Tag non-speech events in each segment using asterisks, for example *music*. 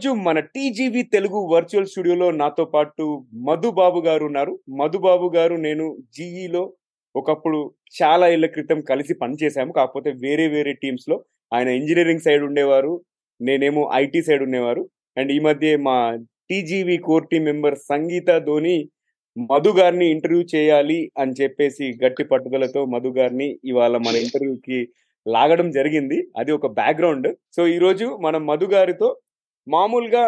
ఈరోజు మన TGV Telugu virtual స్టూడియోలో నాతో పాటు మధుబాబు గారు ఉన్నారు. మధుబాబు గారు నేను జీఈలో ఒకప్పుడు చాలా ఏళ్ళ క్రితం కలిసి పనిచేశాము. కాకపోతే వేరే వేరే టీమ్స్లో. ఆయన ఇంజనీరింగ్ సైడ్ ఉండేవారు. నేనేమో ఐటీ సైడ్ ఉండేవారు. అండ్ ఈ మధ్య మా TGV core team member Sangeetha Dhoni Madhu గారిని ఇంటర్వ్యూ చేయాలి అని చెప్పేసి గట్టి పట్టుదలతో మధు గారిని ఇవాళ మన ఇంటర్వ్యూకి లాగడం జరిగింది. అది ఒక బ్యాక్గ్రౌండ్ సో ఈ రోజు మనం మధు గారితో మామూలుగా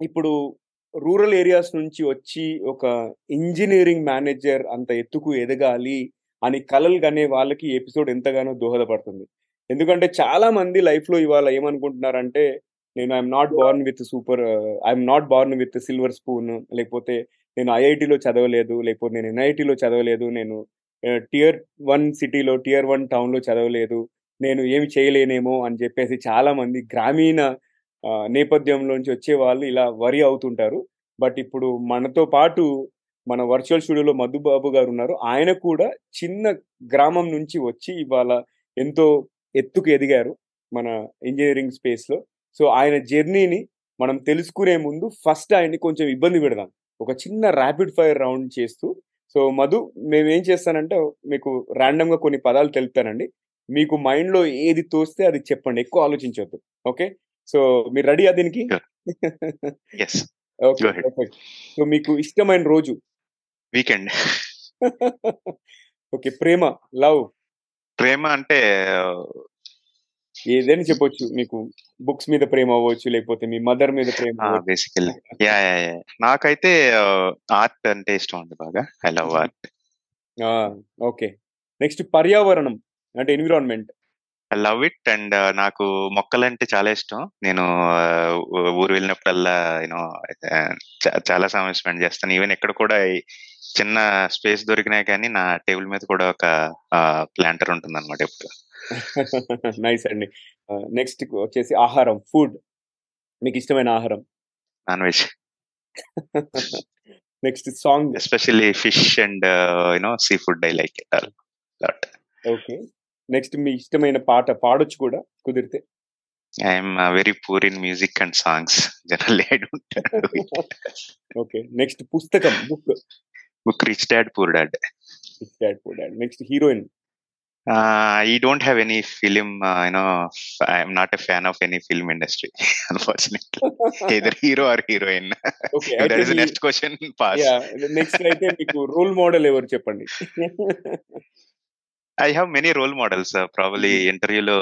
ఇప్పుడు రూరల్ ఏరియాస్ నుంచి వచ్చి ఒక ఇంజనీరింగ్ మేనేజర్ అంత ఎత్తుకు ఎదగాలి అని కలలు కనే వాళ్ళకి ఎపిసోడ్ ఎంతగానో దోహదపడుతుంది. ఎందుకంటే చాలా మంది లైఫ్లో ఇవాళ ఏమనుకుంటున్నారంటే నేను I'm not born with super I'm not born with silver spoon లేకపోతే నేను ఐఐటిలో చదవలేదు లేకపోతే నేను ఎన్ఐటిలో చదవలేదు నేను టియర్ వన్ సిటీలో టియర్ వన్ టౌన్లో చదవలేదు నేను ఏమి చేయలేనేమో అని చెప్పేసి చాలా మంది గ్రామీణ నేపథ్యంలోంచి వచ్చే వాళ్ళు ఇలా వరి అవుతుంటారు. బట్ ఇప్పుడు మనతో పాటు మన వర్చువల్ స్టూడియోలో మధుబాబు గారు ఉన్నారు. ఆయన కూడా చిన్న గ్రామం నుంచి వచ్చి ఇవాళ ఎంతో ఎత్తుకు ఎదిగారు మన ఇంజనీరింగ్ స్పేస్లో సో ఆయన జర్నీని మనం తెలుసుకునే ముందు ఫస్ట్ ఆయన్ని కొంచెం ఇబ్బంది పెడదాం. ఒక చిన్న ర్యాపిడ్ ఫైర్ రౌండ్ చేస్తూ. సో మధు మేము ఏం చేస్తానంటే మీకు ర్యాండమ్గా కొన్ని పదాలు తెలుపుతానండి. మీకు మైండ్లో ఏది తోస్తే అది చెప్పండి. ఎక్కువ ఆలోచించవద్దు ఓకే? సో మీరు రెడీయా దీనికి? *laughs* ఓకే పర్ఫెక్ట్ సో మీకు ఇష్టమైన రోజు? వీకెండ్ *laughs* ఓకే ప్రేమ లవ్? ప్రేమ అంటే ఏదైనా చెప్పొచ్చు. మీకు బుక్స్ మీద ప్రేమ అవ్వచ్చు లేకపోతే మీ మదర్ మీద ప్రేమ బేసికల్లీ యా నాకైతే ఆర్ట్ అంటే ఇష్టం ఉంది బాగా. I love art okay. Next పర్యావరణం అంటే environment I love it and నాకు మొక్కలంటే చాలా ఇష్టం. నేను ఊరు వెళ్ళినప్పుడల్లా యూనో చాలా సమయం స్పెండ్ చేస్తాను. ఈవెన్ ఎక్కడ కూడా చిన్న స్పేస్ దొరికినా కానీ నా టేబుల్ మీద కూడా ఒక ప్లాంటర్ ఉంటుంది అనమాట ఎప్పుడు. *laughs* నైస్ అండి. నెక్స్ట్ వచ్చేసి ఆహారం ఫుడ్. మీకు ఇష్టమైన ఆహారం? Non veg. *laughs* Next song. Especially fish and you know sea food I like it lot. Okay. Next మీ ఇష్టమైన పాట పాడొచ్చు కూడా కుదిరితే. I'm very poor in music and songs. Don't okay next పుస్తకం book. Book rich dad poor dad. Rich dad poor dad. Next heroine. I don't have any film you know I'm not a fan of any film industry unfortunately. *laughs* Either hero or heroine. That is next question pass next అయితే మీకు role model ఎవరు చెప్పండి? *laughs* I have many role models probably ఇంటర్వ్యూలో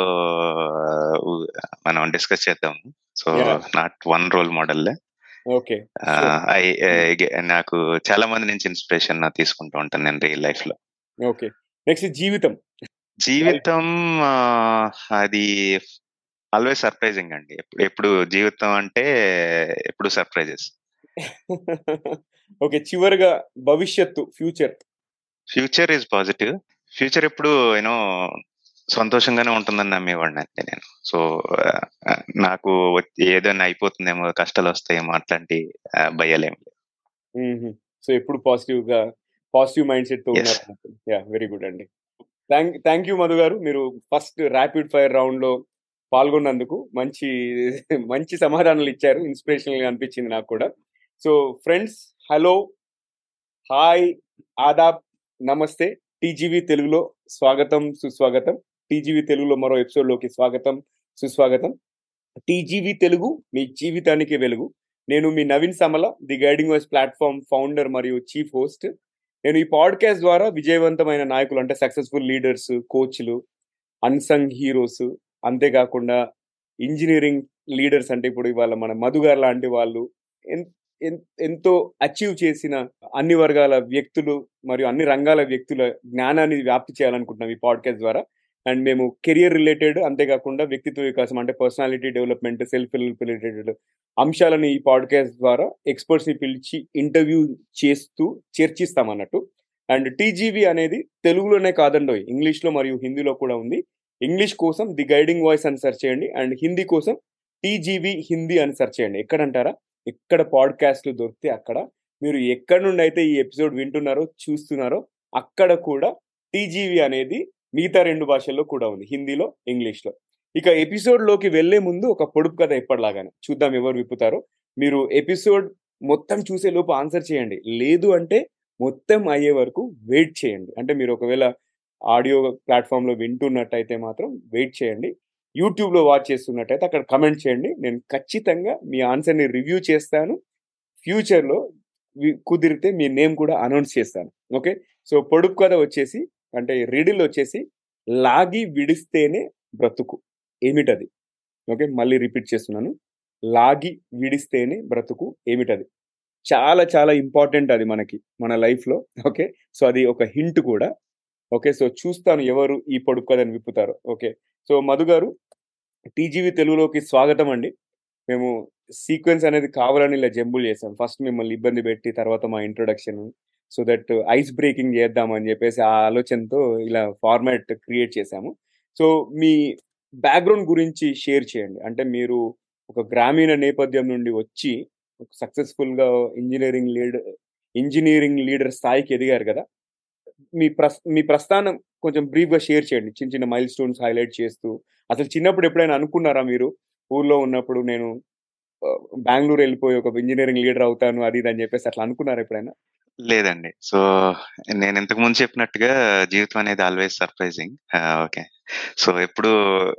మనం discuss చేద్దాం. So not one role model okay I నాకు చాలా మంది నుంచి ఇన్స్పిరేషన్ తీసుకుంటూ ఉంటాను నేను రియల్ లైఫ్లో. ఓకే నెక్స్ట్ జీవితం. జీవితం అది ఆల్వేస్ సర్ప్రైజింగ్ అండి. ఎప్పుడు ఎప్పుడు జీవితం అంటే ఎప్పుడు సర్ప్రైజెస్ ఓకే చివరిగా భవిష్యత్తు future future is positive future ఎప్పుడు యూనో సంతోషంగానే ఉంటుందని నమ్మేవాడిని అంతే నేను. సో నాకు ఏదైనా అయిపోతుందేమో కష్టాలు వస్తాయేమో అట్లాంటి భయాలేం లేవు. సో ఎప్పుడు పాజిటివ్గా పాజిటివ్ మైండ్ సెట్తో యా వెరీ గుడ్ అండి. Thank thank you Madhu garu. మీరు ఫస్ట్ ర్యాపిడ్ ఫైర్ రౌండ్లో పాల్గొన్నందుకు మంచి మంచి సమాధానాలు ఇచ్చారు. ఇన్స్పిరేషనల్గా అనిపించింది నాకు కూడా. సో ఫ్రెండ్స్ హలో హాయ్ ఆదాబ్ నమస్తే. టీజీవీ తెలుగులో స్వాగతం సుస్వాగతం. టీజీవీ తెలుగులో మరో ఎపిసోడ్లోకి స్వాగతం సుస్వాగతం. టీజీవీ తెలుగు మీ జీవితానికి వెలుగు. నేను మీ Naveen Samala the guiding voice platform founder మరియు చీఫ్ హోస్ట్. నేను ఈ పాడ్కాస్ట్ ద్వారా విజయవంతమైన నాయకులు అంటే సక్సెస్ఫుల్ లీడర్స్ కోచ్లు అన్సంగ్ హీరోస్ అంతేకాకుండా ఇంజనీరింగ్ లీడర్స్ అంటే ఇప్పుడు ఇవాళ మన మధుగారు లాంటి వాళ్ళు ఎంతో అచీవ్ చేసిన అన్ని వర్గాల వ్యక్తులు మరియు అన్ని రంగాల వ్యక్తుల జ్ఞానాన్ని వ్యాప్తి చేయాలనుకుంటున్నాం ఈ పాడ్కాస్ట్ ద్వారా. అండ్ మేము కెరియర్ రిలేటెడ్ అంతేకాకుండా వ్యక్తిత్వ వికాసం అంటే personality development self help related అంశాలను ఈ పాడ్కాస్ట్ ద్వారా ఎక్స్పర్ట్స్ని పిలిచి ఇంటర్వ్యూ చేస్తూ చర్చిస్తాం అన్నట్టు అండ్ టీజీవీ అనేది తెలుగులోనే కాదండో ఇంగ్లీష్లో మరియు హిందీలో కూడా ఉంది. ఇంగ్లీష్ కోసం ది గైడింగ్ వాయిస్ అని సెర్చ్ చేయండి. అండ్ హిందీ కోసం టీజీవీ హిందీ అని సెర్చ్ చేయండి. ఎక్కడంటారా? ఎక్కడ పాడ్కాస్ట్లు దొరికితే అక్కడ. మీరు ఎక్కడి నుండి అయితే ఈ ఎపిసోడ్ వింటున్నారో చూస్తున్నారో అక్కడ కూడా టీజీవీ అనేది మిగతా రెండు భాషల్లో కూడా ఉంది. హిందీలో ఇంగ్లీష్లో. ఇక ఎపిసోడ్లోకి వెళ్ళే ముందు ఒక పొడుపు కథ ఎప్పటిలాగానే. చూద్దాం ఎవరు విప్పుతారో. మీరు ఎపిసోడ్ మొత్తం చూసే లోపు ఆన్సర్ చేయండి. లేదు అంటే మొత్తం అయ్యే వరకు వెయిట్ చేయండి. అంటే మీరు ఒకవేళ ఆడియో ప్లాట్ఫామ్లో వింటున్నట్టయితే మాత్రం వెయిట్ చేయండి. యూట్యూబ్లో వాచ్ చేస్తున్నట్టయితే అక్కడ కమెంట్ చేయండి. నేను ఖచ్చితంగా మీ ఆన్సర్ని రివ్యూ చేస్తాను. ఫ్యూచర్లో కుదిరితే మీ నేమ్ కూడా అనౌన్స్ చేస్తాను. ఓకే? సో పొడుపు కథ వచ్చేసి అంటే రీడిల్ వచ్చేసి లాగి విడిస్తేనే బ్రతుకు. ఏమిటది? ఓకే? మళ్ళీ రిపీట్ చేస్తున్నాను. లాగి విడిస్తేనే బ్రతుకు ఏమిటది? చాలా చాలా ఇంపార్టెంట్ అది మనకి మన లైఫ్లో ఓకే? సో అది ఒక హింట్ కూడా. ఓకే సో చూస్తాను ఎవరు ఈ పొడుపు కథని విప్పుతారు. ఓకే సో మధు గారు టీజీవీ తెలుగులోకి స్వాగతం అండి. మేము సీక్వెన్స్ అనేది కావాలని ఇలా జంబుల్ చేసాం. ఫస్ట్ మిమ్మల్ని ఇబ్బంది పెట్టి తర్వాత మా introduction so that ice breaking చేద్దామని చెప్పేసి ఆ ఆలోచనతో ఇలా ఫార్మాట్ క్రియేట్ చేశాము సో మీ బ్యాక్గ్రౌండ్ గురించి షేర్ చేయండి. అంటే మీరు ఒక గ్రామీణ నేపథ్యం నుండి వచ్చి సక్సెస్ఫుల్గా ఇంజనీరింగ్ లీడర్ ఇంజనీరింగ్ లీడర్ స్థాయికి ఎదిగారు కదా. మీ ప్రస్ మీ ప్రస్థానం కొంచెం బ్రీఫ్గా షేర్ చేయండి. చిన్న చిన్న మైల్ స్టోన్స్ హైలైట్ చేస్తూ. అసలు చిన్నప్పుడు ఎప్పుడైనా అనుకున్నారా మీరు? ఊర్లో ఉన్నప్పుడు నేను బెంగళూరు వెళ్ళిపోయి ఒక ఇంజనీరింగ్ లీడర్ అవుతాను అది ఇది అని చెప్పేసి అట్లా అనుకున్నారా ఎప్పుడైనా? లేదండి. సో నేను ఇంతకు ముందు చెప్పినట్టుగా జీవితం అనేది ఆల్వేస్ సర్ప్రైజింగ్ ఓకే. సో ఎప్పుడు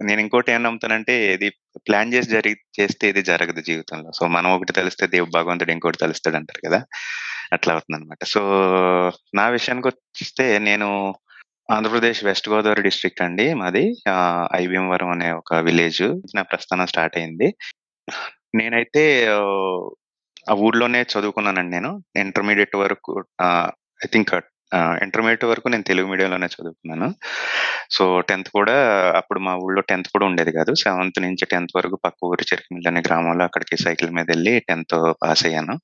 నేను ఇంకోటి ఏం నమ్ముతానంటే ఇది ప్లాన్ చేసి జరిగి చేస్తే ఇది జరగదు జీవితంలో. సో మనం ఒకటి తెలిస్తే దేవు భగవంతుడు ఇంకోటి తెలుస్తాడు అంటారు కదా. అట్లా అవుతుంది అనమాట సో నా విషయానికి వస్తే నేను ఆంధ్రప్రదేశ్ వెస్ట్ గోదావరి డిస్ట్రిక్ట్ అండి మాది. ఐబీఎంవరం అనే ఒక విలేజ్. నా ప్రస్థానం స్టార్ట్ అయింది. నేనైతే ఆ, ఆ ఊర్లోనే చదువుకున్నానండి నేను. ఇంటర్మీడియట్ వరకు ఐ థింక్ ఇంటర్మీడియట్ వరకు నేను తెలుగు మీడియంలోనే చదువుకున్నాను సో టెన్త్ కూడా అప్పుడు మా ఊళ్ళో టెన్త్ కూడా ఉండేది కాదు. సెవెంత్ నుంచి టెన్త్ వరకు పక్క ఊరి చెరుకుమిల్లి అనే గ్రామంలో అక్కడికి సైకిల్ మీద వెళ్ళి టెన్త్ పాస్ అయ్యాను.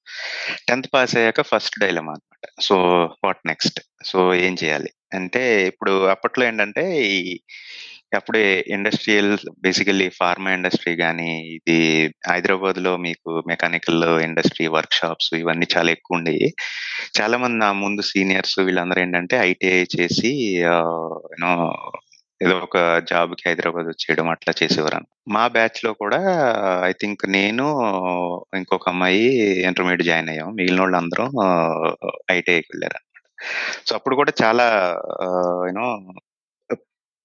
టెన్త్ పాస్ అయ్యాక ఫస్ట్ డైలమా అనమాట సో వాట్ నెక్స్ట్ సో ఏం చేయాలి? అంటే ఇప్పుడు అప్పట్లో ఏంటంటే ఈ అప్పుడే ఇండస్ట్రియల్ బేసికల్లీ ఫార్మా ఇండస్ట్రీ కానీ ఇది హైదరాబాద్లో మీకు మెకానికల్ ఇండస్ట్రీ వర్క్ షాప్స్ ఇవన్నీ చాలా ఎక్కువ ఉండేవి చాలా మంది నా ముందు సీనియర్స్ వీళ్ళందరూ ఏంటంటే ఐటీఐ చేసి యూనో ఏదో ఒక జాబ్కి హైదరాబాద్ వచ్చేయడం అట్లా చేసేవారు మా బ్యాచ్లో కూడా ఐ థింక్ నేను ఇంకొక అమ్మాయి ఇంటర్మీడియట్ జాయిన్ అయ్యాం. మిగిలిన వాళ్ళు అందరూ ఐటీఐకి వెళ్ళారు సో అప్పుడు కూడా చాలా యూనో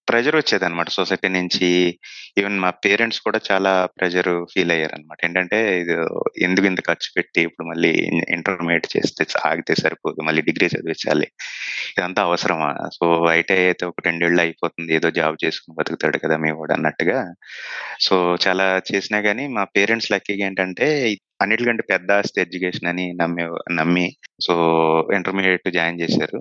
ప్రెజర్ వచ్చేది అనమాట సొసైటీ నుంచి. ఈవెన్ మా పేరెంట్స్ కూడా చాలా ప్రెజర్ ఫీల్ అయ్యారు అనమాట ఏంటంటే ఇది ఎందుకు ఇంత ఖర్చు పెట్టి ఇప్పుడు మళ్ళీ ఇంటర్మీడియట్ చేస్తే ఆగితే సరిపోదు మళ్ళీ డిగ్రీ చదివించాలి. ఇదంతా అవసరమా? సో ఐటీ అయితే ఒక రెండేళ్ళు అయిపోతుంది ఏదో జాబ్ చేసుకుని బతుకుతాడు కదా మీ వాడు అన్నట్టుగా. సో చాలా చేసినా కానీ మా పేరెంట్స్ లక్కీగా ఏంటంటే అన్నిటికంటే పెద్ద ఆస్తి ఎడ్యుకేషన్ అని నమ్మే నమ్మి సో ఇంటర్మీడియట్ జాయిన్ చేశారు.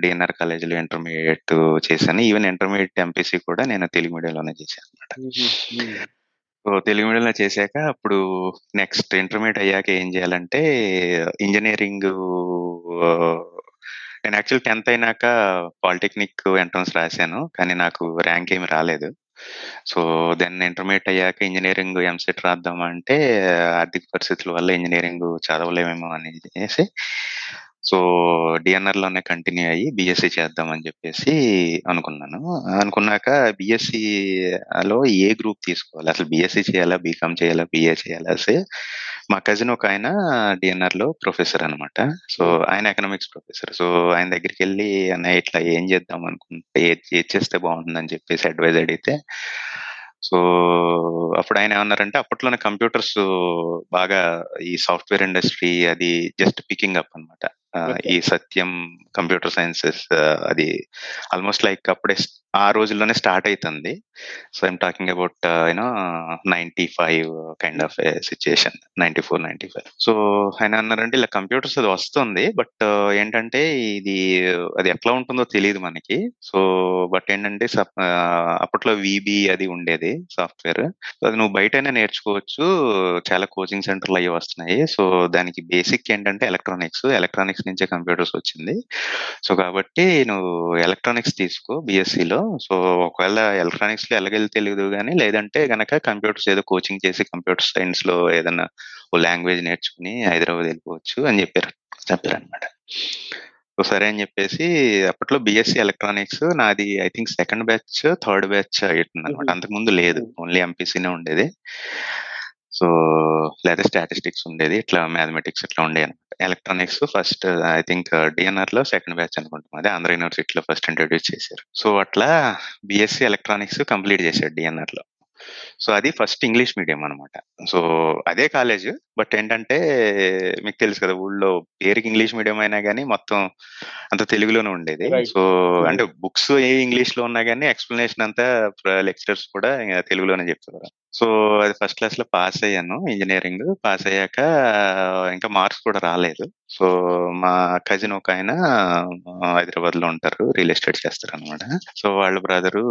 డిఎన్ఆర్ కాలేజీలో ఇంటర్మీడియట్ చేశాను. ఈవెన్ ఇంటర్మీడియట్ ఎంపీసీ కూడా నేను తెలుగు మీడియంలోనే చేశాను అనమాట సో తెలుగు మీడియంలో చేశాక అప్పుడు నెక్స్ట్ ఇంటర్మీడియట్ అయ్యాక ఏం చేయాలంటే ఇంజనీరింగ్ నేను యాక్చువల్ టెన్త్ అయినాక పాలిటెక్నిక్ ఎంట్రన్స్ రాశాను కానీ నాకు ర్యాంక్ ఏమి రాలేదు. సో దెన్ ఇంటర్మీడియట్ అయ్యాక ఇంజనీరింగ్ ఎంసెట్ రాద్దాం అంటే ఆర్థిక పరిస్థితుల వల్ల ఇంజనీరింగ్ చదవలేమేమో అని చేసి సో డిఎన్ఆర్లోనే కంటిన్యూ అయ్యి బిఎస్సి చేద్దామని చెప్పేసి అనుకున్నాను. అనుకున్నాక బిఎస్సిలో ఏ గ్రూప్ తీసుకోవాలి? అసలు బిఎస్సి చేయాలా? బీకామ్ చేయాలా? బిఏ చేయాలా? సే మా కజిన్ ఒక ఆయన డిఎన్ఆర్లో ప్రొఫెసర్ అనమాట సో ఆయన ఎకనామిక్స్ ప్రొఫెసర్ సో ఆయన దగ్గరికి వెళ్ళి అన్న ఇట్లా ఏం చేద్దాం అనుకుంటే ఏది చేస్తే బాగుంటుందని చెప్పేసి అడ్వైజ్ అడిగితే. సో అప్పుడు ఆయన ఏమన్నారంటే అప్పట్లోనే కంప్యూటర్స్ బాగా ఈ సాఫ్ట్వేర్ ఇండస్ట్రీ అది జస్ట్ పికింగ్ అప్ అనమాట ఈ సత్యం కంప్యూటర్ సైన్సెస్ అది ఆల్మోస్ట్ లైక్ అప్పుడే ఆ రోజుల్లోనే స్టార్ట్ అవుతుంది so I'm talking about you know ninety five kind of situation ninety four ninety five. So ఆయన అన్నారంటే ఇలా కంప్యూటర్స్ అది వస్తుంది బట్ ఏంటంటే ఇది అది ఎట్లా ఉంటుందో తెలియదు మనకి. సో బట్ ఏంటంటే అప్పట్లో విబి అది ఉండేది సాఫ్ట్వేర్. అది నువ్వు బయటనే నేర్చుకోవచ్చు. చాలా కోచింగ్ సెంటర్లు అవి వస్తున్నాయి. సో దానికి బేసిక్ ఏంటంటే ఎలక్ట్రానిక్స్. ఎలక్ట్రానిక్స్ నుంచే కంప్యూటర్స్ వచ్చింది. సో కాబట్టి నువ్వు ఎలక్ట్రానిక్స్ తీసుకో బిఎస్సిలో సో ఒకవేళ ఎలక్ట్రానిక్స్లో ఎలాగెళ్ళి తెలియదు కానీ లేదంటే గనక కంప్యూటర్స్ ఏదో కోచింగ్ చేసి కంప్యూటర్ సైన్స్లో ఏదైనా ఓ లాంగ్వేజ్ నేర్చుకుని హైదరాబాద్ వెళ్ళిపోవచ్చు అని చెప్పారు చెప్పారు అనమాట సో సరే అని చెప్పేసి అప్పట్లో బిఎస్సి ఎలక్ట్రానిక్స్ నాది I think second batch third batch అయ్యింది అనమాట. అంతకుముందు లేదు ఓన్లీ ఎంపీసీనే ఉండేది. సో లేదా స్టాటిస్టిక్స్ ఉండేది. ఇట్లా మ్యాథమెటిక్స్ ఇట్లా అనమాట ఎలక్ట్రానిక్స్ ఫస్ట్ ఐ థింక్ డిఎన్ఆర్లో సెకండ్ బ్యాచ్ అనుకుంటాం. అదే ఆంధ్ర యూనివర్సిటీలో ఫస్ట్ ఇంట్రడ్యూస్ చేశారు. సో అట్లా బిఎస్సి ఎలక్ట్రానిక్స్ కంప్లీట్ చేశాడు డిఎన్ఆర్లో సో అది ఫస్ట్ ఇంగ్లీష్ మీడియం అనమాట సో అదే కాలేజ్. బట్ ఏంటంటే మీకు తెలుసు కదా ఊళ్ళో పేరుకి ఇంగ్లీష్ మీడియం అయినా కానీ మొత్తం అంత తెలుగులోనే ఉండేది. సో అంటే బుక్స్ ఏ ఇంగ్లీష్లో ఉన్నా కానీ ఎక్స్ప్లెనేషన్ అంతా లెక్చరర్స్ కూడా తెలుగులోనే చెప్తారు. సో అది ఫస్ట్ క్లాస్లో పాస్ అయ్యాను ఇంజనీరింగ్ పాస్ అయ్యాక ఇంకా మార్క్స్ కూడా రాలేదు. సో మా కజిన్ ఒక ఆయన హైదరాబాద్లో ఉంటారు. రియల్ ఎస్టేట్ చేస్తారు అనమాట సో వాళ్ళ బ్రదరు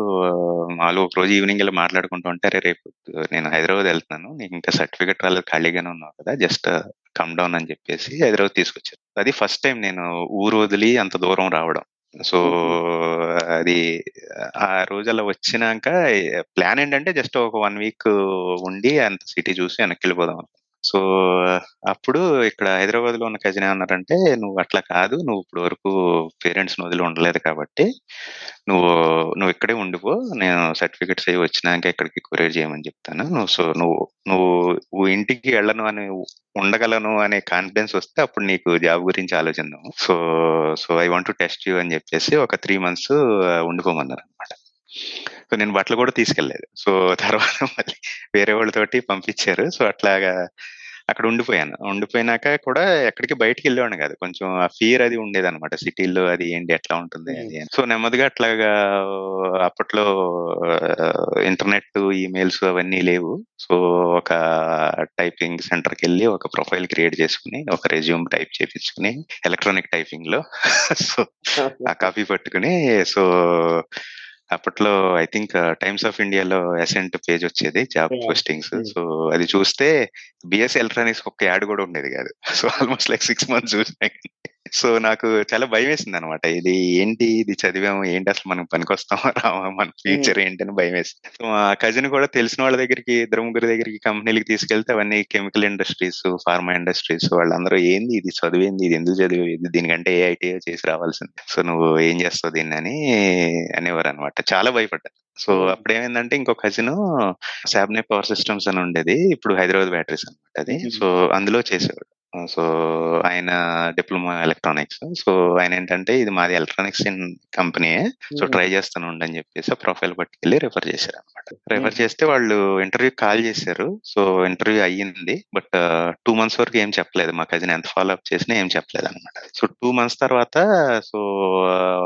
వాళ్ళు ఒక రోజు ఈవినింగ్ ఇలా మాట్లాడుకుంటూ ఉంటారు రేపు నేను హైదరాబాద్ వెళ్తున్నాను. నీకు ఇంకా సర్టిఫికెట్ రాలేదు ఖాళీగానే ఉన్నావు కదా జస్ట్ కమ్ డౌన్ అని చెప్పేసి హైదరాబాద్ తీసుకొచ్చారు. అది ఫస్ట్ టైం నేను ఊరు వదిలి అంత దూరం రావడం. సో అది ఆ రోజు అలా వచ్చినాక ప్లాన్ ఏంటంటే జస్ట్ ఒక వన్ వీక్ ఉండి అంత సిటీ చూసి వెనక్కి వెళ్ళిపోదాం సో అప్పుడు ఇక్కడ హైదరాబాద్లో ఉన్న కజిన్ ఏమన్నారంటే నువ్వు అట్లా కాదు నువ్వు ఇప్పుడు వరకు పేరెంట్స్ వదిలి ఉండలేదు కాబట్టి నువ్వు నువ్వు ఇక్కడే ఉండిపో నేను సర్టిఫికెట్స్ అవి వచ్చినాక ఇక్కడికి కొరియర్ చేయమని చెప్తాను. నువ్వు సో నువ్వు నువ్వు నువ్వు ఇంటికి వెళ్ళను అని ఉండగలను అనే కాన్ఫిడెన్స్ వస్తే అప్పుడు నీకు జాబ్ గురించి ఆలోచిద్దాం. So so I want to test you అని చెప్పేసి ఒక త్రీ మంత్స్ ఉండిపోమన్నారు అనమాట సో నేను బట్టలు కూడా తీసుకెళ్ళేదు సో తర్వాత *laughs* మళ్ళీ వేరే వాళ్ళతోటి పంపించారు. సో అట్లాగా అక్కడ ఉండిపోయాను. ఉండిపోయినాక కూడా ఎక్కడికి బయటికి వెళ్ళేవాడిని కాదు. కొంచెం ఆ ఫియర్ అది ఉండేది అనమాట సిటీలో అది ఏంటి ఎట్లా ఉంటుంది అది అని. సో నెమ్మదిగా అట్లాగా అప్పట్లో ఇంటర్నెట్ ఈమెయిల్స్ అవన్నీ లేవు. సో ఒక టైపింగ్ సెంటర్కి వెళ్ళి ఒక ప్రొఫైల్ క్రియేట్ చేసుకుని ఒక రెజ్యూమ్ టైప్ చేపించుకుని ఎలక్ట్రానిక్ టైపింగ్లో. *laughs* సో *laughs* ఆ కాపీ పట్టుకుని సో అప్పట్లో ఐ థింక్ టైమ్స్ ఆఫ్ ఇండియాలో అసెంట్ పేజ్ వచ్చేది జాబ్. పోస్టింగ్స్. సో అది చూస్తే బిఎస్ ఎలక్ట్రానిక్స్ ఒక్క యాడ్ కూడా ఉండేది కాదు so almost like six months చూసినా సో నాకు చాలా భయం వేసింది అనమాట ఇది ఏంటి? ఇది చదివాము ఏంటి అసలు మనం పనికొస్తామా రామా? మన ఫ్యూచర్ ఏంటి అని భయం వేసింది సో మా కజిన్ కూడా తెలిసిన వాళ్ళ దగ్గరికి ఇద్దరు ముగ్గురు దగ్గరికి కంపెనీలకి తీసుకెళ్తే అవన్నీ కెమికల్ ఇండస్ట్రీస్ ఫార్మా ఇండస్ట్రీస్ వాళ్ళందరూ ఏంది ఇది చదివింది? ఇది ఎందుకు చదివి ఇది దీనికంటే ఏ ఐటీ చేసి రావాల్సింది? సో నువ్వు ఏం చేస్తావు దీన్ని అని అనేవారు అనమాట చాలా భయపడ్డా సో. అప్పుడు ఏమైందంటే ఇంకో కజిన్ శాబ్నే పవర్ సిస్టమ్స్ అని ఉండేది. ఇప్పుడు హైదరాబాద్ బ్యాటరీస్ అనమాట అది. సో అందులో చేసేవాడు. సో ఆయన డిప్లొమా ఎలక్ట్రానిక్స్. సో ఆయన ఏంటంటే ఇది మాది electronics in company so try చేస్తాను ఉండు అని చెప్పేసి ప్రొఫైల్ పట్టుకెళ్ళి రెఫర్ చేశారు అనమాట రెఫర్ చేస్తే వాళ్ళు ఇంటర్వ్యూ కాల్ చేశారు. సో ఇంటర్వ్యూ అయ్యింది. బట్ టూ మంత్స్ వరకు ఏం చెప్పలేదు. మా కజిన్ ఎంత ఫాలో అప్ చేసినా ఏం చెప్పలేదు అనమాట సో టూ మంత్స్ తర్వాత సో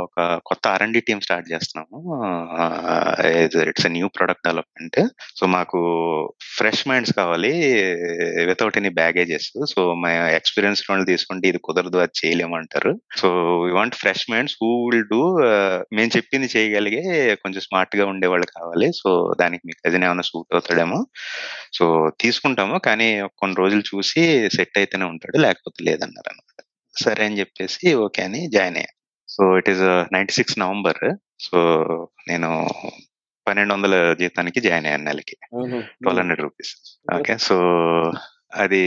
ఒక కొత్త ఆర్ అండ్ టీమ్ స్టార్ట్ చేస్తున్నాము. It's new product development. So మాకు ఫ్రెష్ మైండ్స్ కావాలి వితౌట్ ఎనీ బ్యాగేజెస్. సో మా ఎక్స్పీరియన్స్ వాళ్ళు తీసుకుంటే ఇది కుదరదు అది చేయలేమంటారు so we want fresh minds who will do మేము చెప్పింది చేయగలిగే కొంచెం స్మార్ట్గా ఉండేవాళ్ళు కావాలి. సో దానికి మీకు కజిన్ ఏమైనా సూట్ అవుతాడేమో. సో తీసుకుంటాము. కానీ కొన్ని రోజులు చూసి సెట్ అయితేనే ఉంటాడు లేకపోతే లేదన్నారు అనమాట సరే అని చెప్పేసి ఓకే అని జాయిన్ అయ్యాను so it is ninety six November so నేను పన్నెండు వందల జీతానికి జాయిన్ అయ్యాను నెలకి. Twelve hundred rupees okay. So అది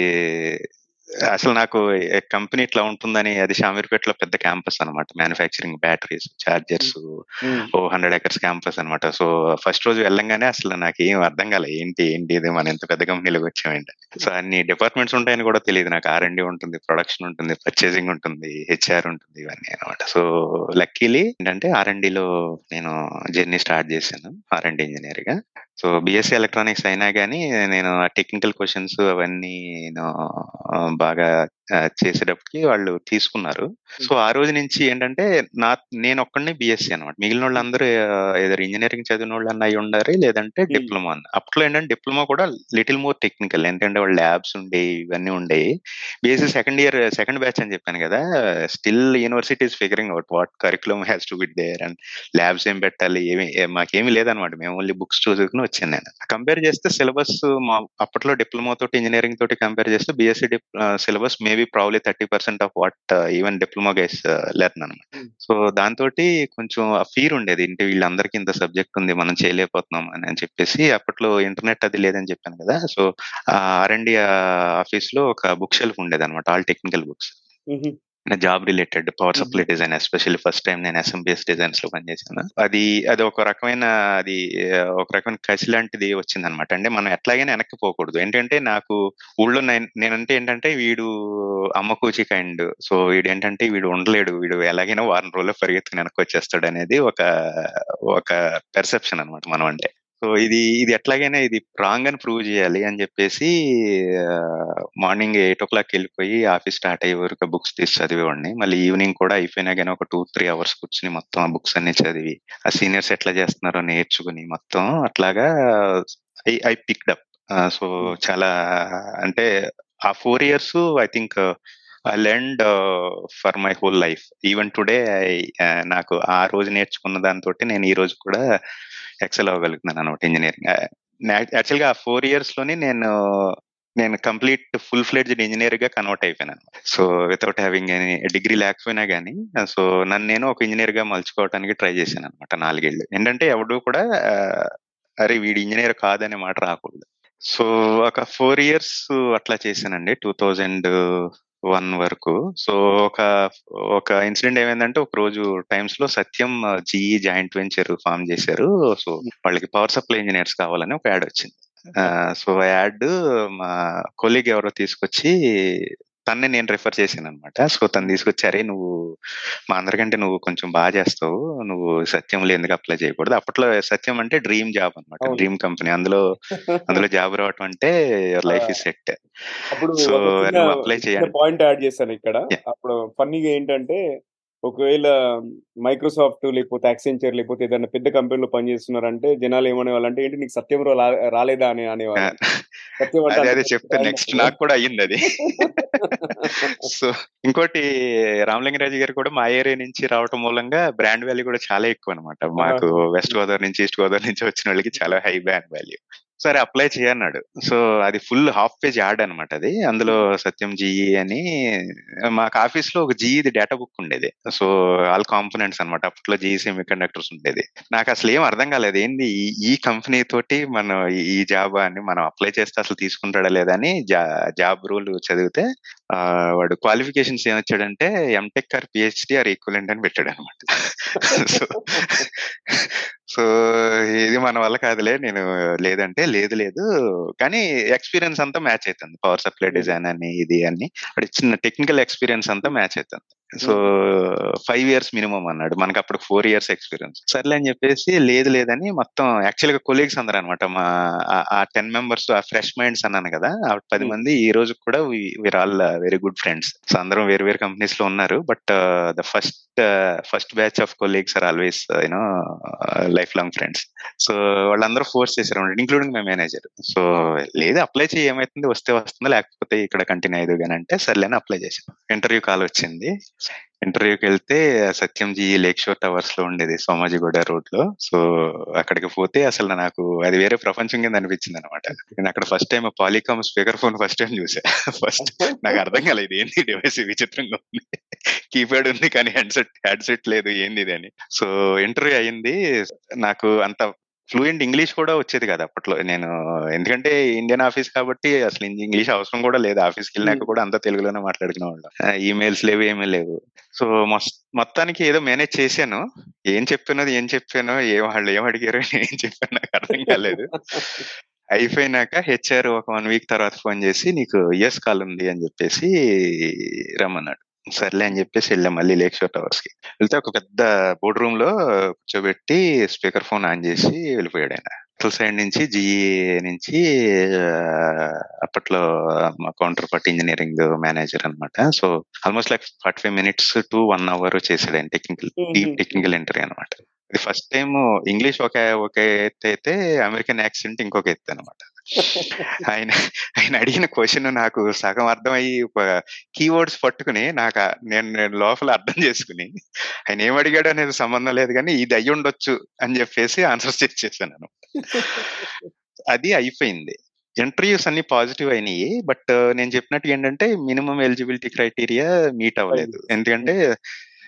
అసలు నాకు కంపెనీ ఇట్లా ఉంటుందని అది షామీర్పేటలో పెద్ద క్యాంపస్ అనమాట మ్యానుఫ్యాక్చరింగ్ బ్యాటరీస్ చార్జర్స్ ఓ హండ్రెడ్ ఎకర్స్ క్యాంపస్ అనమాట సో ఫస్ట్ రోజు వెళ్ళంగానే అసలు నాకు ఏం అర్థం కాలే ఏంటి ఏంటి ఇది మన ఎంత పెద్ద కంపెనీలోకి వచ్చామంటే సో అన్ని డిపార్ట్మెంట్స్ ఉంటాయని కూడా తెలియదు నాకు. ఆర్ అండి ఉంటుంది ప్రొడక్షన్ ఉంటుంది పర్చేసింగ్ ఉంటుంది హెచ్ఆర్ ఉంటుంది ఇవన్నీ అనమాట సో లక్కీలీ ఏంటంటే ఆర్లో నేను జర్నీ స్టార్ట్ చేశాను ఆర్ అండి ఇంజనీర్గా. సో బిఎస్సి ఎలక్ట్రానిక్స్ అయినా కానీ నేను టెక్నికల్ క్వశ్చన్స్ అవన్నీ నేను బాగా చేసేటప్పటికి వాళ్ళు తీసుకున్నారు. సో ఆ రోజు నుంచి ఏంటంటే నా నేను ఒక్కడిని బిఎస్సి అనమాట. మిగిలిన వాళ్ళందరూ ఏదో ఇంజనీరింగ్ చదివిన వాళ్ళు అన్న అయి ఉండారు లేదంటే డిప్లొమా అన్న. అప్పట్లో ఏంటంటే డిప్లొమా కూడా లిటిల్ మోర్ టెక్నికల్. ఏంటంటే వాళ్ళు ల్యాబ్స్ ఉండేవి ఇవన్నీ ఉండేవి BSc second year second batch అని చెప్పాను కదా still universities figuring out what curriculum has to bit there and labs ఏం పెట్టాలి ఏమి మాకేమీ లేదనమాట. మేము ఓన్లీ బుక్స్ చూసుకుని వచ్చాను నేను. కంపేర్ చేస్తే సిలబస్ మా అప్పట్లో డిప్లొమా తోటి ఇంజనీరింగ్ తోటి కంపేర్ చేస్తే BSc syllabus maybe probably thirty percent of what even diploma guys learn అనమాట. సో దాంతో కొంచెం ఫీర్ ఉండేది. ఇంటి వీళ్ళందరికీ ఇంత సబ్జెక్ట్ ఉంది మనం చేయలేకపోతున్నాం అని అని చెప్పేసి అప్పట్లో ఇంటర్నెట్ అది లేదని చెప్పాను కదా. సో ఆర్ అండ్ ఆఫీస్లో ఒక బుక్ షెల్ఫ్ ఉండేది అనమాట all technical books job related power supply. Design especially first time నేను ఎస్ఎంబిఎస్ డిజైన్స్లో పనిచేశాను అది అది ఒక రకమైన అది ఒక రకమైన కసి లాంటిది వచ్చింది అనమాట అంటే మనం ఎట్లాగైనా వెనక్కి పోకూడదు. ఏంటంటే నాకు ఊళ్ళో నేను- నేనంటే ఏంటంటే వీడు అమ్మకూచి కైండ్ సో వీడు ఏంటంటే వీడు ఉండలేడు. వీడు ఎలాగైనా వారం రోజుల్లో పరిగెత్తుకుని వెనక్కి వచ్చేస్తాడు అనేది ఒక ఒక పెర్సెప్షన్ అనమాట మనం అంటే. సో ఇది ఇది ఎట్లాగైనా ఇది రాంగ్ అని ప్రూవ్ చేయాలి అని చెప్పేసి మార్నింగ్ ఎయిట్ ఓ క్లాక్ వెళ్ళిపోయి ఆఫీస్ స్టార్ట్ అయ్యే వరకు బుక్స్ తీసి చదివేవాడిని. మళ్ళీ ఈవినింగ్ కూడా అయిపోయినా కానీ ఒక టూ త్రీ అవర్స్ కూర్చుని మొత్తం ఆ బుక్స్ అన్ని చదివి ఆ సీనియర్స్ ఎట్లా చేస్తున్నారో నేర్చుకుని మొత్తం అట్లాగా I I picked up. So చాలా అంటే ఆ four years I think I learned for my whole life even today నాకు ఆ రోజు నేర్చుకున్న దాంతో నేను ఈ రోజు కూడా ఎక్సెల్ అవ్వగలుగుతున్నాను అనమాట ఇంజనీరింగ్ uh, యాక్చువల్గా ఆ ఫోర్ ఇయర్స్లోనే నేను నేను కంప్లీట్ ఫుల్ ఫ్లెడ్జ్డ్ ఇంజనీర్గా కన్వర్ట్ అయిపోయాను so without having any degree లేకపోయినా కానీ సో నన్ను నేను ఒక ఇంజనీర్గా మలుచుకోవడానికి ట్రై చేశాను అనమాట నాలుగేళ్ళు ఏంటంటే ఎవడు కూడా uh, అరే వీడి ఇంజనీర్ కాదనే మాట రాకూడదు. సో ఒక ఫోర్ ఇయర్స్ అట్లా చేశానండి. టూ థౌజండ్ వన్ వరకు. సో ఒక ఒక ఇన్సిడెంట్ ఏమైందంటే ఒక రోజు టైమ్స్లో Satyam GE joint venture form చేశారు. సో వాళ్ళకి పవర్ సప్లై ఇంజనీర్స్ కావాలని ఒక యాడ్ వచ్చింది. సో ఆ యాడ్ మా కొలీగ్ ఎవరో తీసుకొచ్చి తన్నే నేను రిఫర్ చేశాను అనమాట సో తను తీసుకొచ్చి అరే నువ్వు మా అందరికంటే నువ్వు కొంచెం బాగా చేస్తావు నువ్వు సత్యంలో ఎందుకు అప్లై చేయకూడదు. అప్పట్లో సత్యం అంటే డ్రీమ్ జాబ్ అనమాట. డ్రీమ్ కంపెనీ అందులో అందులో జాబ్ రావటం అంటే లైఫ్ ఇస్ సెట్ అప్పుడు సో అప్లై చేయాలి. పాయింట్ యాడ్ చేశాను ఇక్కడ. అప్పుడు ఫన్నీగా ఏంటంటే ఒకవేళ మైక్రోసాఫ్ట్ లేకపోతే యాక్సెంచర్ లేకపోతే ఏదైనా పెద్ద కంపెనీలో పనిచేస్తున్నారంటే జనాలు ఏమనేవాళ్ళంటే ఏంటి నీకు సత్యం రాలేదా? అని అనేవాళ్ళు. సత్యం అదే చెప్తా నెక్స్ట్. నాకు కూడా అయ్యింది అది. *laughs* సో ఇంకోటి రామలింగరాజు గారు కూడా మా ఏరియా నుంచి రావటం మూలంగా బ్రాండ్ వాల్యూ కూడా చాలా ఎక్కువ అనమాట మాకు వెస్ట్ గోదావరి నుంచి ఈస్ట్ గోదావరి నుంచి వచ్చిన వాళ్ళకి చాలా హై బ్రాండ్ వాల్యూ. సరే అప్లై చేయన్నాడు సో అది ఫుల్ హాఫ్ పేజ్ యాడ్ అనమాట అది. అందులో సత్యం జీఈ అని మాకు ఆఫీస్లో ఒక జీఈది డేటా బుక్ ఉండేది. సో ఆల్ కాంపోనెంట్స్ అనమాట అప్పట్లో జీఈ సెమీ కండక్టర్స్ ఉండేది. నాకు అసలు ఏం అర్థం కాలేదు. ఏంది ఈ- ఈ కంపెనీ తోటి మనం ఈ- జాబ్ అని మనం అప్లై చేస్తే అసలు తీసుకుంటాడా లేదా అని జాబ్ రూల్ చదివితే వాడు qualifications ఏమొచ్చాడంటే MTech or PhD or equivalent అని పెట్టాడు అనమాట *laughs* సో సో ఇది మన వల్ల కాదులే నేను లేదంటే లేదు లేదు. కానీ ఎక్స్పీరియన్స్ అంతా మ్యాచ్ అవుతుంది పవర్ సప్లై డిజైన్ అని ఇది అని. వాడు ఇచ్చిన టెక్నికల్ ఎక్స్పీరియన్స్ అంతా మ్యాచ్ అవుతుంది సో ఫైవ్ ఇయర్స్ మినిమం అన్నాడు. మనకి అప్పుడు ఫోర్ ఇయర్స్ ఎక్స్పీరియన్స్ సర్లే అని చెప్పేసి లేదు లేదని మొత్తం యాక్చువల్గా కొలీగ్స్ అందరు అనమాట మా ఆ- టెన్ మెంబర్స్ ఆ ఫ్రెష్ మైండ్స్ అన్నాను కదా. ఆ పది Hmm. మంది ఈ రోజు కూడా were all very good friends so అందరం వేరు వేరు కంపెనీస్లో ఉన్నారు. But the first first batch of colleagues are always you know life long friends so వాళ్ళందరూ ఫోర్స్ చేశారు ఇంక్లూడింగ్ మై మేనేజర్ సో లేదు అప్లై చేయి ఏమైతుంది వస్తే వస్తుందా లేకపోతే ఇక్కడ కంటిన్యూ అయ్యేది కానీ అంటే సర్లేని అప్లై చేశాను. ఇంటర్వ్యూ కాల్ వచ్చింది. ఇంటర్వ్యూకి వెళ్తే సత్యం జీ లేక్ షోర్ టవర్స్లో ఉండేది సోమాజిగూడ రోడ్లో. సో అక్కడికి పోతే అసలు నాకు అది వేరే ప్రపంచం కింద అనిపించింది అనమాట నేను అక్కడ first time Polycom speaker phone first time చూసా. ఫస్ట్ నాకు అర్థం కాలేదు ఏంది డివైస్ విచిత్రంగా ఉంది. కీప్యాడ్ ఉంది కానీ హెడ్సెట్ హెడ్సెట్ లేదు ఏంది ఇది అని. సో ఇంటర్వ్యూ అయింది. నాకు అంత ఫ్లూయెంట్ ఇంగ్లీష్ కూడా వచ్చేది కదా అప్పట్లో. నేను ఎందుకంటే ఇండియన్ ఆఫీస్ కాబట్టి అసలు ఇంగ్లీష్ అవసరం కూడా లేదు. ఆఫీస్కి వెళ్ళినాక కూడా అంతా తెలుగులోనే మాట్లాడుకునే వాళ్ళం. ఈమెయిల్స్ లేవు ఏమీ లేవు. సో మొత్తానికి ఏదో మేనేజ్ చేశాను. ఏం చెప్పానో ఏం చెప్పానో ఏం వాళ్ళు ఏం అడిగారో *laughs* ఏం చెప్పాను నాకు అర్థం కాలేదు. అయిపోయినాక హెచ్ఆర్ ఒక వన్ వీక్ తర్వాత ఫోన్ చేసి నీకు యుఎస్ కాల్ ఉంది అని చెప్పేసి రమ్మన్నాడు. సర్లే అని చెప్పేసి వెళ్ళాం మళ్ళీ లేక్ షోర్ టవర్స్కి. వెళ్తే ఒక పెద్ద బోర్డ్ రూమ్లో కూర్చోబెట్టి స్పీకర్ ఫోన్ ఆన్ చేసి వెళ్ళిపోయాడు ఆయన. అసలు సైడ్ నుంచి జిఈ నుంచి అప్పట్లో మా కౌంటర్ పార్ట్ ఇంజనీరింగ్ మేనేజర్ అన్నమాట. So almost like forty five minutes to one hour చేసాడు ఆయన టెక్నికల్ డీప్ టెక్నికల్ ఇంటర్వ్యూ అనమాట ఇది ఫస్ట్ టైం ఇంగ్లీష్ ఒక ఒక ఎత్తు అయితే అమెరికన్ యాక్సెంట్ ఇంకొక ఎత్తు అనమాట ఆయన ఆయన అడిగిన క్వశ్చన్ నాకు సగం అర్థమయ్యి ఒక కీవర్డ్స్ పట్టుకుని నాకు నేను నేను లోపల అర్థం చేసుకుని ఆయన ఏం అడిగాడు అనేది సంబంధం లేదు కానీ ఇది అయ్యి ఉండొచ్చు అని చెప్పేసి ఆన్సర్స్ *laughs* చేసేసాను అది అయిపోయింది. ఇంటర్వ్యూస్ అన్ని పాజిటివ్ అయినాయి బట్ నేను చెప్పినట్టు ఏంటంటే మినిమం ఎలిజిబిలిటీ క్రైటీరియా మీట్ అవ్వలేదు. ఎందుకంటే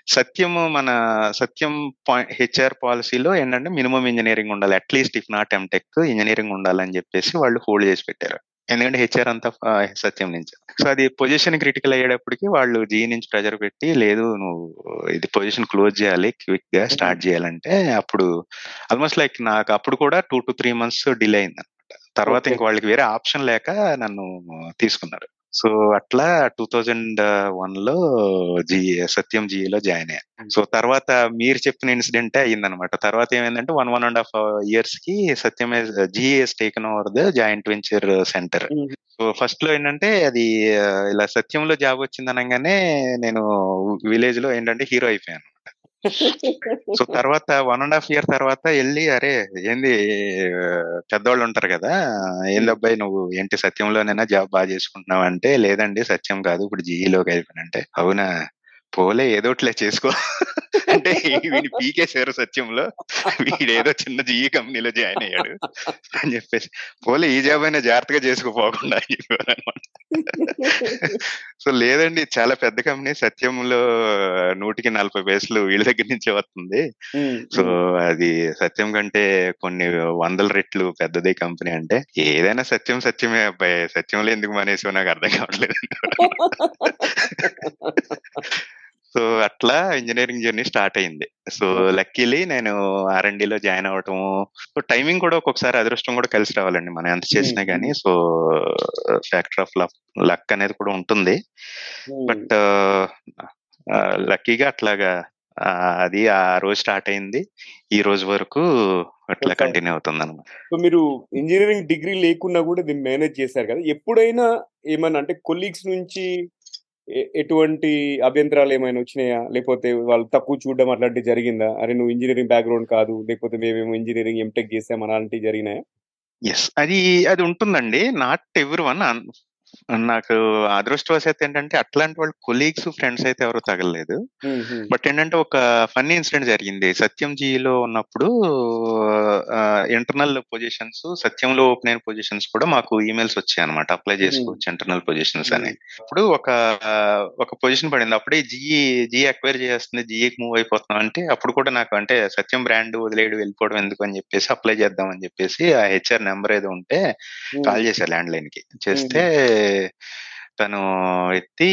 సత్యం మన సత్యం హెచ్ఆర్ పాలసీలో ఏంటంటే మినిమం ఇంజనీరింగ్ ఉండాలి. At least if not MTech engineering ఉండాలని చెప్పేసి వాళ్ళు హోల్డ్ చేసి పెట్టారు. ఎందుకంటే హెచ్ఆర్ అంతా సత్యం నుంచి. సో అది పొజిషన్ క్రిటికల్ అయ్యేటప్పటికి వాళ్ళు జీ నుంచి ప్రెజర్ పెట్టి లేదు నువ్వు ఇది పొజిషన్ క్లోజ్ చేయాలి క్విక్గా స్టార్ట్ చేయాలంటే అప్పుడు ఆల్మోస్ట్ లైక్ నాకు అప్పుడు కూడా two to three months delay అయింది అనమాట తర్వాత. ఇంక వాళ్ళకి వేరే ఆప్షన్ లేక నన్ను తీసుకున్నారు. సో అట్లా టూ థౌజండ్ వన్లో జీ సత్యం జీలో జాయిన్ అయ్యాను సో తర్వాత మీరు చెప్పిన ఇన్సిడెంట్ అయ్యిందనమాట తర్వాత ఏమైందంటే వన్ వన్ అండ్ హాఫ్ ఇయర్స్కి Satyam GS taken over the joint venture center. So ఫస్ట్లో ఏంటంటే అది ఇలా సత్యంలో జాబ్ వచ్చింది అనగానే నేను విలేజ్లో ఏంటంటే హీరో అయిపోయాను సో తర్వాత వన్ అండ్ హాఫ్ ఇయర్ తర్వాత వెళ్ళి అరే ఏంది పెద్దవాళ్ళు ఉంటారు కదా ఏంది అబ్బాయి నువ్వు ఏంటి సత్యంలోనైనా జాబ్ బాగా చేసుకుంటున్నావు అంటే లేదండి సత్యం కాదు ఇప్పుడు జీఈలోకి అయిపోయినంటే అవునా? పోలే ఏదో ఒకటిలే చేసుకో. *laughs* అంటే వీడిని పీకేశారు సత్యంలో. వీడు ఏదో చిన్న జీఈ కంపెనీలో జాయిన్ అయ్యాడు అని చెప్పేసి. పోలే ఈ జాబ్ అయినా జాగ్రత్తగా చేసుకోపోకుండా సో లేదండి చాలా పెద్ద కంపెనీ. సత్యంలో నూటికి నలభై పైసలు వీళ్ళ దగ్గర నుంచే వస్తుంది. సో అది సత్యం కంటే కొన్ని వందల రెట్లు పెద్దదే కంపెనీ అంటే ఏదైనా సత్యం సత్యమే అబ్బాయి. సత్యంలో ఎందుకు మానేసో నాకు అర్థం కావట్లేదు *laughs* సో అట్లా ఇంజనీరింగ్ జర్నీ స్టార్ట్ అయింది సో లక్కీలీ నేను ఆర్లో జాయిన్ అవటము సో టైమింగ్ కూడా ఒక్కొక్కసారి అదృష్టం కూడా కలిసి రావాలండి మనం ఎంత చేసినా. గానీ సో ఫ్యాక్టర్ ఆఫ్ లక్ అనేది కూడా ఉంటుంది. బట్ లక్కీగా అట్లాగా అది ఆ రోజు స్టార్ట్ అయింది ఈ రోజు వరకు అట్లా. కంటిన్యూ అవుతుంది అనమాట సో మీరు ఇంజనీరింగ్ డిగ్రీ లేకున్నా కూడా దీన్ని మేనేజ్ చేశారు కదా ఎప్పుడైనా ఏమన్నా అంటే కొలీగ్స్ నుంచి ఎటువంటి అభ్యంతరాలు ఏమైనా వచ్చినాయా? లేకపోతే వాళ్ళు తక్కువ చూడడం అట్లాంటివి జరిగిందా? అరే నువ్వు ఇంజనీరింగ్ బ్యాక్గ్రౌండ్ కాదు లేకపోతే మేమేమో ఇంజనీరింగ్ ఎంటెక్ చేసాం అలాంటివి జరిగినాయా? ఎస్ అది అది ఉంటుందండి. నాట్ ఎవ్రీ వన్ నాకు అదృష్టవశాత్తు ఏంటంటే అట్లాంటి వాళ్ళు కొలీగ్స్ ఫ్రెండ్స్ అయితే ఎవరు తగలలేదు. బట్ ఏంటంటే ఒక ఫన్నీ ఇన్సిడెంట్ జరిగింది. సత్యం జీలో ఉన్నప్పుడు ఇంటర్నల్ పొజిషన్స్ సత్యంలో ఓపెన్ అయిన పొజిషన్స్ కూడా మాకు ఈమెయిల్స్ వచ్చాయి అనమాట అప్లై చేసుకోవచ్చు ఇంటర్నల్ పొజిషన్స్ అని. అప్పుడు ఒక ఒక పొజిషన్ పడింది. అప్పుడే జిఈ జీ అక్వైర్ చేస్తుంది జిఈకి మూవ్ అయిపోతున్నాం అంటే అప్పుడు కూడా నాకు అంటే సత్యం బ్రాండ్ వదిలేడు వెళ్ళిపోవడం ఎందుకు అని చెప్పేసి అప్లై చేద్దాం అని చెప్పేసి ఆ హెచ్ఆర్ నెంబర్ ఏదో ఉంటే కాల్ చేశారు ల్యాండ్ లైన్కి. చేస్తే తను ఎత్తి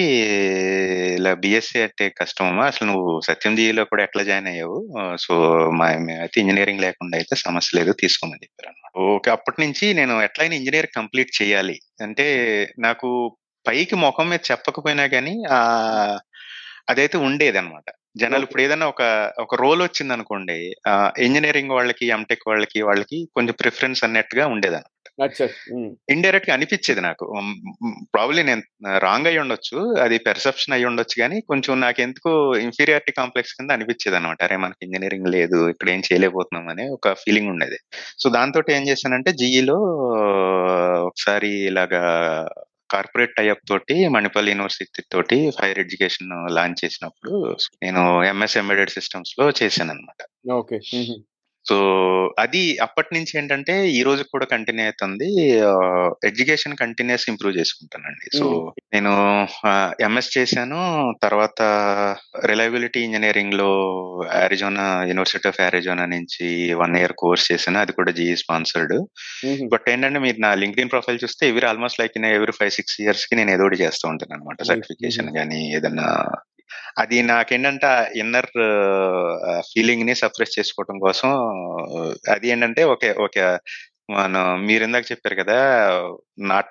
ఇలా బిఎస్సి అంటే కష్టం అమ్మా అసలు నువ్వు సత్యం జీలో కూడా ఎట్లా జాయిన్ అయ్యావు? సో మా మేమైతే ఇంజనీరింగ్ లేకుండా అయితే సమస్య లేదు తీసుకోమని చెప్పారు అనమాట ఓకే. అప్పటి నుంచి నేను ఎట్లయినా ఇంజనీర్ కంప్లీట్ చేయాలి. అంటే నాకు పైకి ముఖం మీద చెప్పకపోయినా కానీ ఆ అదైతే ఉండేది అనమాట జనాలు ఇప్పుడు ఏదైనా ఒక ఒక రోల్ వచ్చింది అనుకోండి ఇంజనీరింగ్ వాళ్ళకి ఎంటెక్ వాళ్ళకి వాళ్ళకి కొంచెం ప్రిఫరెన్స్ అన్నట్టుగా ఉండేది అచ్చా ఉమ్, ఇండైరెక్ట్గా అనిపించేది నాకు. ప్రాబ్లీ నేను రాంగ్ అయి ఉండొచ్చు. అది పెర్సెప్షన్ అయి ఉండొచ్చు కానీ కొంచెం నాకు ఎందుకు ఇన్ఫీరియారిటీ కాంప్లెక్స్ కింద అనిపించేది అనమాట అరే మనకి ఇంజనీరింగ్ లేదు ఇక్కడ ఏం చేయలేకపోతున్నాం అనే ఒక ఫీలింగ్ ఉండేది. సో దాంతో ఏం చేశానంటే జీఈలో ఒకసారి ఇలాగా కార్పొరేట్ టైఅప్ తోటి మణిపల్ యూనివర్సిటీ తోటి హైయర్ ఎడ్యుకేషన్ లాంచ్ చేసినప్పుడు నేను ఎంఎస్ ఎంబెడెడ్ సిస్టమ్స్లో చేశాను అనమాట ఓకే ఉమ్, సో అది అప్పటి నుంచి ఏంటంటే ఈ రోజు కూడా కంటిన్యూ అవుతుంది ఎడ్యుకేషన్ కంటిన్యూస్ ఇంప్రూవ్ చేసుకుంటానండి. సో. నేను ఎంఎస్ చేశాను. తర్వాత రిలయబిలిటీ ఇంజనీరింగ్లో అరిజోనా యూనివర్సిటీ ఆఫ్ అరిజోనా నుంచి వన్ ఇయర్ కోర్స్ చేశాను. అది కూడా జీఈ స్పాన్సర్డ్ ఉమ్, బట్ ఏంటంటే మీరు నా లింక్డ్ ప్రొఫైల్ చూస్తే ఎవరి ఆల్మోస్ట్ లైక్ ఎవరి ఫైవ్ సిక్స్ ఇయర్స్కి నేను ఏదో ఒకటి చేస్తూ ఉంటాను అనమాట. సర్టిఫికేషన్ కానీ ఏదన్నా అది నాకేంటంటే ఇన్నర్ ఫీలింగ్ని సప్రెస్ చేసుకోవడం కోసం అది ఏంటంటే ఒక ఒక మన మీరు ఇందాక చెప్పారు కదా not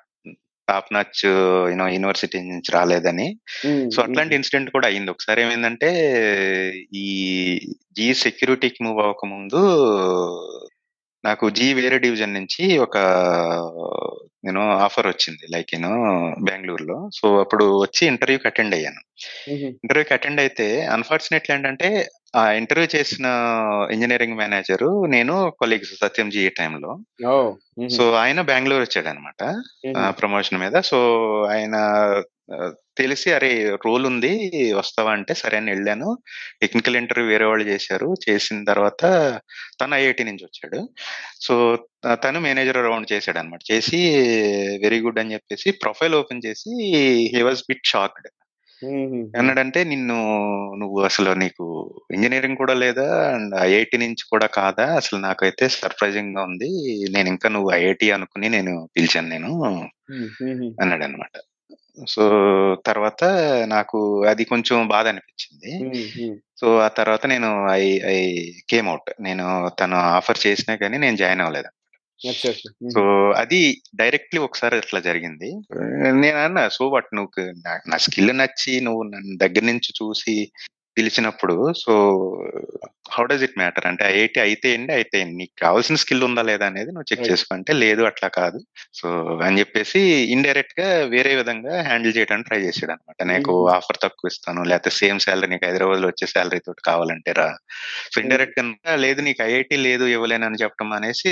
top notch you know university నుంచి రాలేదని. సో అట్లాంటి ఇన్సిడెంట్ కూడా అయింది. ఒకసారి ఏమైందంటే ఈ జీ సెక్యూరిటీకి మూవ్ అవ్వక ముందు నాకు జీ వేరే డివిజన్ నుంచి ఒక నేను ఆఫర్ వచ్చింది లైక్ నేను బెంగళూరులో. సో అప్పుడు వచ్చి ఇంటర్వ్యూకి అటెండ్ అయ్యాను. ఇంటర్వ్యూకి అటెండ్ అయితే అన్ఫార్చునేట్లీ ఏంటంటే ఆ ఇంటర్వ్యూ చేసిన ఇంజనీరింగ్ మేనేజర్ నేను కొలీగ్స్ సత్యం జీ టైంలో. సో ఆయన బెంగళూరు వచ్చాడు అనమాట ప్రమోషన్ మీద. సో ఆయన తెలిసి అరే రోల్ ఉంది వస్తావా అంటే సరే అని వెళ్ళాను. టెక్నికల్ ఇంటర్వ్యూ వేరే వాళ్ళు చేశారు. చేసిన తర్వాత తను ఐఐటి నుంచి వచ్చాడు. సో తను మేనేజర్ రౌండ్ చేశాడు అనమాట చేసి వెరీ గుడ్ అని చెప్పేసి ప్రొఫైల్ ఓపెన్ చేసి హీ వాజ్ బిట్ షాక్డ్. అన్నాడంటే నిన్ను నువ్వు అసలు నీకు ఇంజినీరింగ్ కూడా లేదా? అండ్ ఐఐటి నుంచి కూడా కాదా? అసలు నాకైతే సర్ప్రైజింగ్గా ఉంది. నేను ఇంకా నువ్వు ఐఐటి అనుకుని నేను పిలిచాను నేను. అన్నాడు అనమాట సో తర్వాత నాకు అది కొంచెం బాధ అనిపించింది. సో ఆ తర్వాత నేను ఐ ఐ కేమ్ అవుట్ నేను తను ఆఫర్ చేసినా కానీ నేను జాయిన్ అవ్వలేదు! సో హుహు. అది డైరెక్ట్లీ ఒకసారి అట్లా జరిగింది నేను అన్నా సో వాట్ నువ్వు నా- నా స్కిల్ నచ్చి నువ్వు నన్ను దగ్గర నుంచి చూసి పిలిచినప్పుడు so how does it matter అంటే ఐఐటి అయితే ఏంటి అయితే? నీకు కావాల్సిన స్కిల్ ఉందా లేదా అనేది నువ్వు చెక్ రైట్. చేసుకో అంటే లేదు అట్లా కాదు సో అని చెప్పేసి ఇండైరెక్ట్గా వేరే విధంగా హ్యాండిల్ చేయడానికి ట్రై చేసాడు అనమాట నీకు హుహు. ఆఫర్ తక్కువ ఇస్తాను లేకపోతే సేమ్ శాలరీ నీకు హైదరాబాద్లో వచ్చే శాలరీ తోటి కావాలంటే రా సో హ్మ్. ఇండైరెక్ట్గా లేదు నీకు ఐఐటి లేదు ఇవ్వలేనని చెప్పడం అనేసి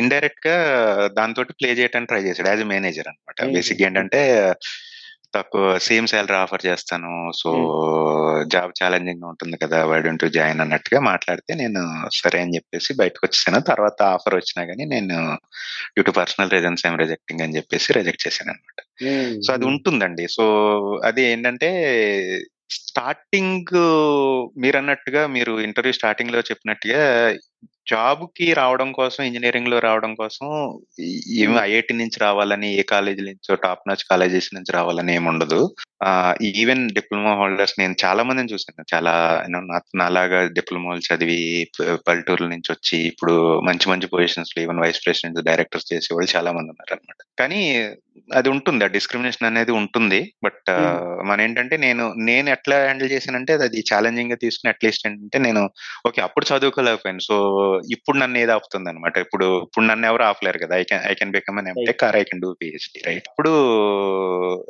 ఇండైరెక్ట్గా దాంతో ప్లే చేయడానికి ట్రై చేశాడు యాజ్ మేనేజర్ అనమాట హుహు. బేసిక్ ఏంటంటే తక్కువ సేమ్ శాలరీ ఆఫర్ చేస్తాను సో. జాబ్ ఛాలెంజింగ్గా ఉంటుంది కదా వై డోంట్ జాయిన్ అన్నట్టుగా మాట్లాడితే నేను సరే అని చెప్పేసి బయటకు వచ్చేసాను తర్వాత ఆఫర్ వచ్చినా గానీ నేను due to personal reasons I'm rejecting అని చెప్పేసి రిజెక్ట్ చేశాను అనమాట. సో అది. ఉంటుందండి సో అది ఏంటంటే స్టార్టింగ్ మీరు అన్నట్టుగా మీరు ఇంటర్వ్యూ స్టార్టింగ్లో చెప్పినట్టుగా జాబ్కి రావడం కోసం ఇంజనీరింగ్లో రావడం కోసం ఏమి. ఐఐటి నుంచి రావాలని ఏ కాలేజీ నుంచో టాప్ నాచ్ కాలేజెస్ నుంచి రావాలని ఏమి ఉండదు. ఈవెన్ డిప్లొమా హోల్డర్స్ నేను చాలా మందిని చూసాను చాలా నాలాగా డిప్లొమాలు చదివి పల్లెటూరుల నుంచి వచ్చి ఇప్పుడు మంచి మంచి పొజిషన్స్లో ఈవెన్ వైస్ ప్రెసిడెంట్ డైరెక్టర్స్ చేసేవాళ్ళు చాలా మంది ఉన్నారు అనమాట కానీ అది ఉంటుంది. ఆ డిస్క్రిమినేషన్ అనేది ఉంటుంది. బట్. మన ఏంటంటే నేను నేను ఎట్లా హ్యాండిల్ చేశానంటే అది ఛాలెంజింగ్గా తీసుకుని అట్లీస్ట్ ఏంటంటే నేను ఓకే అప్పుడు చదువుకోలేకపోయాను. సో ఇప్పుడు నన్ను ఏది ఆపుతుంది అనమాట ఇప్పుడు ఇప్పుడు నన్ను ఎవరు ఆపలేరు కదా? I can I can become an MTech or I can do PhD right ఇప్పుడు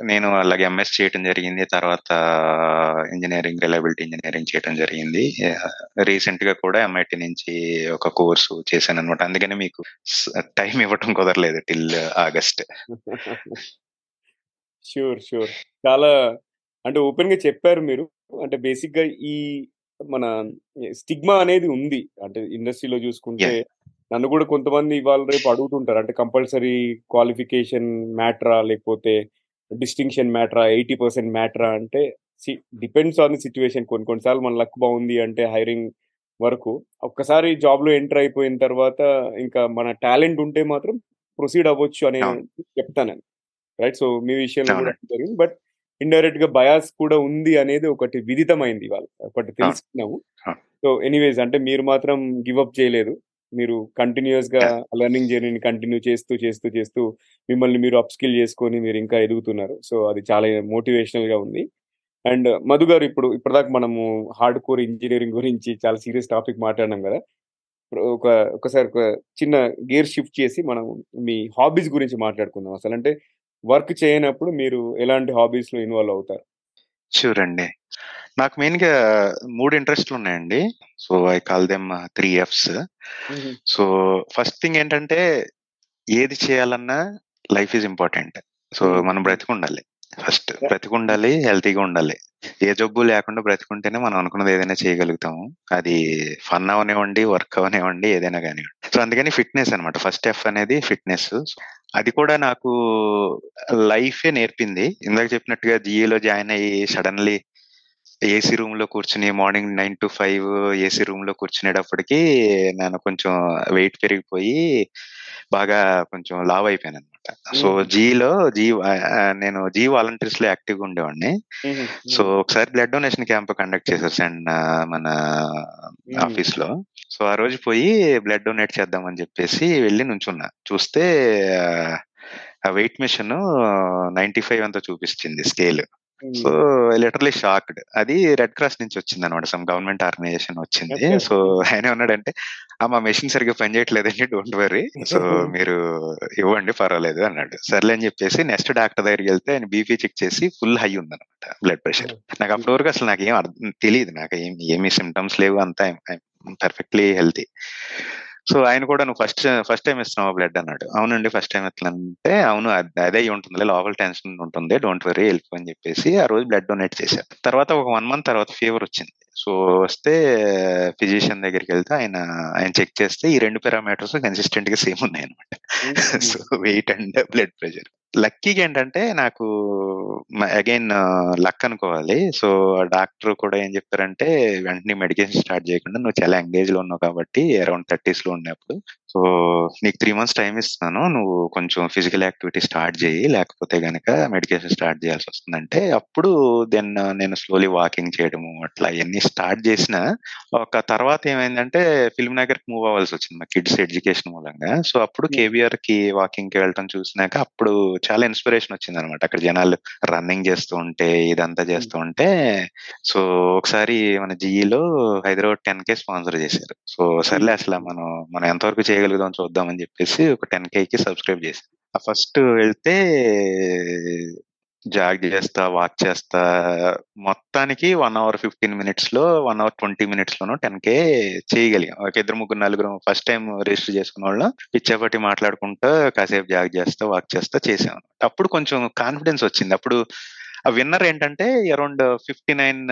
నేను అలాగే ఎంఎస్ చేయడం జరిగింది. తర్వాత ఇంజనీరింగ్ రిలయబిలిటీ ఇంజనీరింగ్ చేయడం జరిగింది. రీసెంట్గా కూడా ఎంఐటి నుంచి ఒక కోర్సు చేశాను అనమాట అందుకని మీకు టైం ఇవ్వటం కుదరలేదు టిల్ ఆగస్ట్ ష్యూర్. ష్యూర్. చాలా అంటే ఓపెన్‌గా చెప్పారు మీరు. అంటే బేసిక్‌గా ఈ మన స్టిగ్మా అనేది ఉంది. అంటే ఇండస్ట్రీలో చూసుకుంటే! నన్ను కూడా కొంతమంది ఇవాళ రేపు అడుగుతుంటారు. అంటే కంపల్సరీ క్వాలిఫికేషన్ మ్యాటరా? లేకపోతే డిస్టింక్షన్ మ్యాటరా? 80% మ్యాటరా? అంటే see depends on the situation. కొన్ని కొన్ని సార్లు మన లక్ బాగుంది అంటే హైరింగ్ వరకు. ఒక్కసారి జాబ్‌లో ఎంటర్ అయిపోయిన తర్వాత ఇంకా మన టాలెంట్ ఉంటే మాత్రం ప్రొసీడ్ అవ్వచ్చు అని. చెప్తాను నేను. రైట్. సో మీ విషయంలో కూడా అవునండి. జరిగింది. బట్ ఇండైరెక్ట్‌గా బయాస్ కూడా ఉంది అనేది ఒకటి విదితమైంది ఇవాళ. ఒకటి. తెలుసుకున్నాము. సో ఎనీవేస్ అంటే మీరు మాత్రం గివ్ అప్ చేయలేదు. మీరు కంటిన్యూయస్‌గా యాహ్! లెర్నింగ్ జర్నీని కంటిన్యూ చేస్తూ, చేస్తూ, చేస్తూ మిమ్మల్ని మీరు అప్ స్కిల్ చేసుకొని మీరు ఇంకా ఎదుగుతున్నారు. సో అది చాలా మోటివేషనల్‌గా ఉంది. అండ్ మధు గారు ఇప్పుడు ఇప్పటిదాకా మనము హార్డ్ కోర్ ఇంజినీరింగ్ గురించి చాలా సీరియస్ టాపిక్ మాట్లాడినాం కదా! ఒక ఒకసారి ఒక చిన్న గేర్ షిఫ్ట్ చేసి మనం మీ హాబీస్ గురించి మాట్లాడుకుందాం. అసలంటే వర్క్ చేయనప్పుడు మీరు ఎలాంటి హాబీస్‌లో ఇన్వాల్వ్ అవుతారు? ష్యూర్ అండి. నాకు మెయిన్‌గా 3 ఇంట్రెస్ట్‌లు ఉన్నాయండి. So I call them 3 Fs. So first thing ఏంటంటే ఏది చేయాలన్నా లైఫ్ ఈజ్ ఇంపార్టెంట్. సో. మనం. బ్రతికుండాలి. ఫస్ట్. బ్రతికుండాలి, హెల్తీగా ఉండాలి. ఏ జబ్బు లేకుండా బ్రతికుంటేనే మనం అనుకున్నది ఏదైనా చేయగలుగుతాము. అది ఫన్ అవ్వనివ్వండి, వర్క్ అవ్వనివ్వండి ఏదైనా గానివ్వండి. సో అందుకని ఫిట్‌నెస్ అన్నమాట. ఫస్ట్ ఎఫ్ అనేది ఫిట్‌నెస్. అది కూడా నాకు లైఫే నేర్పింది. ఇందాక చెప్పినట్టుగా జీఈలో జాయిన్ అయ్యి సడెన్‌లీ ఏసీ రూమ్‌లో కూర్చొని మార్నింగ్ 9-5 ఏసీ రూమ్‌లో కూర్చునేటప్పటికి నేను కొంచెం వెయిట్ పెరిగిపోయి బాగా కొంచెం లావు అయిపోయానన్నమాట. సో హుహు. జీఈలో జీ నేను జీ వాలంటీర్స్‌లో యాక్టివ్‌గా ఉండేవాడిని. హుహు. సో హ్మ్. ఒకసారి బ్లడ్ డొనేషన్ క్యాంప్ కండక్ట్ చేశారు సెన్ మన హ్మ్. ఆఫీస్‌లో. సో ఆ రోజు పోయి బ్లడ్ డొనేట్ చేద్దామని చెప్పేసి వెళ్ళి నుంచున్నా. చూస్తే ఆ వెయిట్ మెషిన్ 95 ఎంతో చూపిస్తుంది స్కేల్. సో హ్మ్. Literally shocked. అది రెడ్ క్రాస్ నుంచి వచ్చిందన్నమాట. సమ్ గవర్నమెంట్ ఆర్గనైజేషన్ వచ్చింది. సో. ఆయన ఏమన్నాడంటే, "ఆ! మా మెషిన్ సరిగ్గా పనిచేయట్లేదండి. Don't worry. సో *laughs* మీరు ఇవ్వండి పర్వాలేదు" అన్నాడు. సర్లే అని చెప్పేసి నెక్స్ట్ డాక్టర్ దగ్గరికెళ్తే ఆయన బీపీ చెక్ చేసి ఫుల్ హై ఉందన్నమాట బ్లడ్ ప్రెషర్. నాకు హ్మ్. అప్పటి వరకు అసలు నాకేం అర్థం తెలీదు. నాకు ఏం ఏమి సింప్టమ్స్ లేవు. అంతా పర్ఫెక్ట్‌లీ హెల్తీ. సో ఆయన కూడా "నువ్వు ఫస్ట్ ఫస్ట్ టైమ్ ఇస్తున్నావా బ్లడ్" అన్నాడు. "అవునండి. ఫస్ట్ టైమ్ ఇస్తున్నానంటే" "అవును. అద్ ఉంటుందిలే. లోపల టెన్షన్ ఉంటుంది. డోంట్ వర్రీ ఎళ్ళిపో" అని చెప్పేసి ఆ రోజు బ్లడ్ డొనేట్ చేశా. తర్వాత ఒక 1 మంత్ తర్వాత ఫీవర్ వచ్చింది. సో వస్తే ఫిజిషియన్ దగ్గరికెళ్తే ఆయన ఆయన చెక్ చేస్తే ఈ 2 పారామీటర్స్ కన్సిస్టెంట్‌గా సేమ్ ఉన్నాయన్నమాట. సో హుహు. Weight and blood pressure. లక్కీగా ఏంటంటే నాకు అగైన్ లక్ అనుకోవాలి. సో డాక్టర్ కూడా ఏం చెప్పారంటే వెంటనే మెడికేషన్ స్టార్ట్ చేయకుండా నువ్వు చాలా ఎంగేజ్లో ఉన్నావు కాబట్టి అరౌండ్ థర్టీస్లో ఉన్నప్పుడు సో నీకు త్రీ మంత్స్ టైం ఇస్తున్నాను. నువ్వు కొంచెం ఫిజికల్ యాక్టివిటీ స్టార్ట్ చేయి. లేకపోతే గనక మెడికేషన్ స్టార్ట్ చేయాల్సి వస్తుందంటే అప్పుడు దెన్ నేను స్లోలీ వాకింగ్ చేయడము అట్లా ఇవన్నీ స్టార్ట్ చేసిన ఒక తర్వాత ఏమైందంటే ఫిల్మ్ నగర్కి మూవ్ అవ్వాల్సి వచ్చింది మా కిడ్స్ ఎడ్యుకేషన్ మూలంగా. సో అప్పుడు కేవీఆర్కి వాకింగ్కి వెళ్ళటం చూసినాక అప్పుడు చాలా ఇన్స్పిరేషన్ వచ్చింది అనమాట అక్కడ జనాలు రన్నింగ్ చేస్తూ ఉంటే ఇదంతా చేస్తూ ఉంటే సో ఒకసారి మన జిఈలో హైదరాబాద్ టెన్ కే స్పాన్సర్ చేశారు. సో సర్లే అసలు మనం మనం ఎంతవరకు చేయగలుగుదాం చూద్దామని చెప్పేసి ఒక టెన్ కేకి సబ్స్క్రైబ్ సబ్స్క్రైబ్ ఆ ఫస్ట్ వెళ్తే జాగ్ చేస్తా వాక్ చేస్తా. మొత్తానికి వన్ అవర్ ఫిఫ్టీన్ మినిట్స్లో వన్ అవర్ ట్వంటీ మినిట్స్ లోనూ టెన్ కే చేయగలిగాం. ఒక ఇద్దరు ముగ్గురు నలుగురు ఫస్ట్ టైం రిజిస్టర్ చేసుకున్న వాళ్ళు. పిచ్చాపట్టి మాట్లాడుకుంటా కాసేపు జాగ్ చేస్తా వాక్ చేస్తా చేసాం అప్పుడు కొంచెం కాన్ఫిడెన్స్ వచ్చింది. అప్పుడు ఆ విన్నర్ ఏంటంటే around fifty nine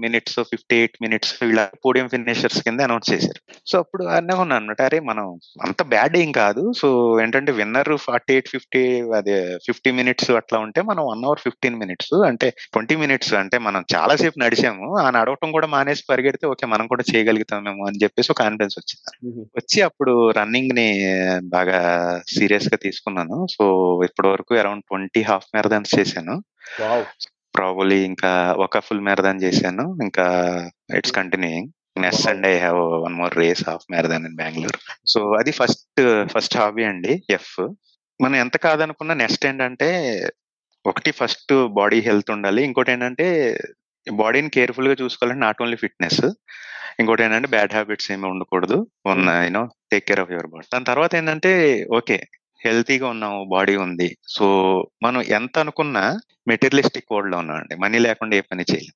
minutes fifty eight minutes ఇలా పోడియం ఫినిషర్స్ కింద అనౌన్స్ చేశారు. సో అప్పుడు అన్నీ ఉన్నాను అనమాట అరే మనం అంత బ్యాడ్ ఏం కాదు. సో ఏంటంటే విన్నర్ ఫార్టీ ఎయిట్ ఫిఫ్టీ అదే ఫిఫ్టీ మినిట్స్ అట్లా ఉంటే మనం వన్ అవర్ ఫిఫ్టీన్ మినిట్స్ అంటే ట్వంటీ మినిట్స్ అంటే మనం చాలా సేపు నడిచాము. ఆ నడవటం కూడా మానేసి పరిగెడితే ఓకే మనం కూడా చేయగలుగుతామేమో అని చెప్పేసి ఒక కాన్ఫిడెన్స్ వచ్చింది. వచ్చి అప్పుడు రన్నింగ్ని బాగా సీరియస్గా తీసుకున్నాను. సో ఇప్పటి వరకు అరౌండ్ ట్వంటీ హాఫ్ మ్యారథాన్స్ చేశాను. ప్రాబలీ ఇంకా ఒక ఫుల్ మ్యారథాన్ చేశాను. ఇంకా it's continuing. Next Sunday I have one more race half marathon in Bengaluru so అది ఫస్ట్ ఫస్ట్ హాబీ అండి ఎఫ్. మనం ఎంత కాదనుకున్నా నెక్స్ట్ ఏంటంటే ఒకటి ఫస్ట్ బాడీ హెల్త్ ఉండాలి. ఇంకోటి ఏంటంటే బాడీని కేర్ఫుల్గా చూసుకోవాలంటే నాట్ ఓన్లీ ఫిట్నెస్. ఇంకోటి ఏంటంటే బ్యాడ్ హ్యాబిట్స్ ఏమి ఉండకూడదు. You know take care of your body. దాని తర్వాత ఏంటంటే ఓకే హెల్తీగా ఉన్నాము బాడీ ఉంది. సో మనం ఎంత అనుకున్నా మెటీరియలిస్టిక్ వరల్డ్లో ఉన్నామండి. మనీ లేకుండా ఏ పని చేయలేం.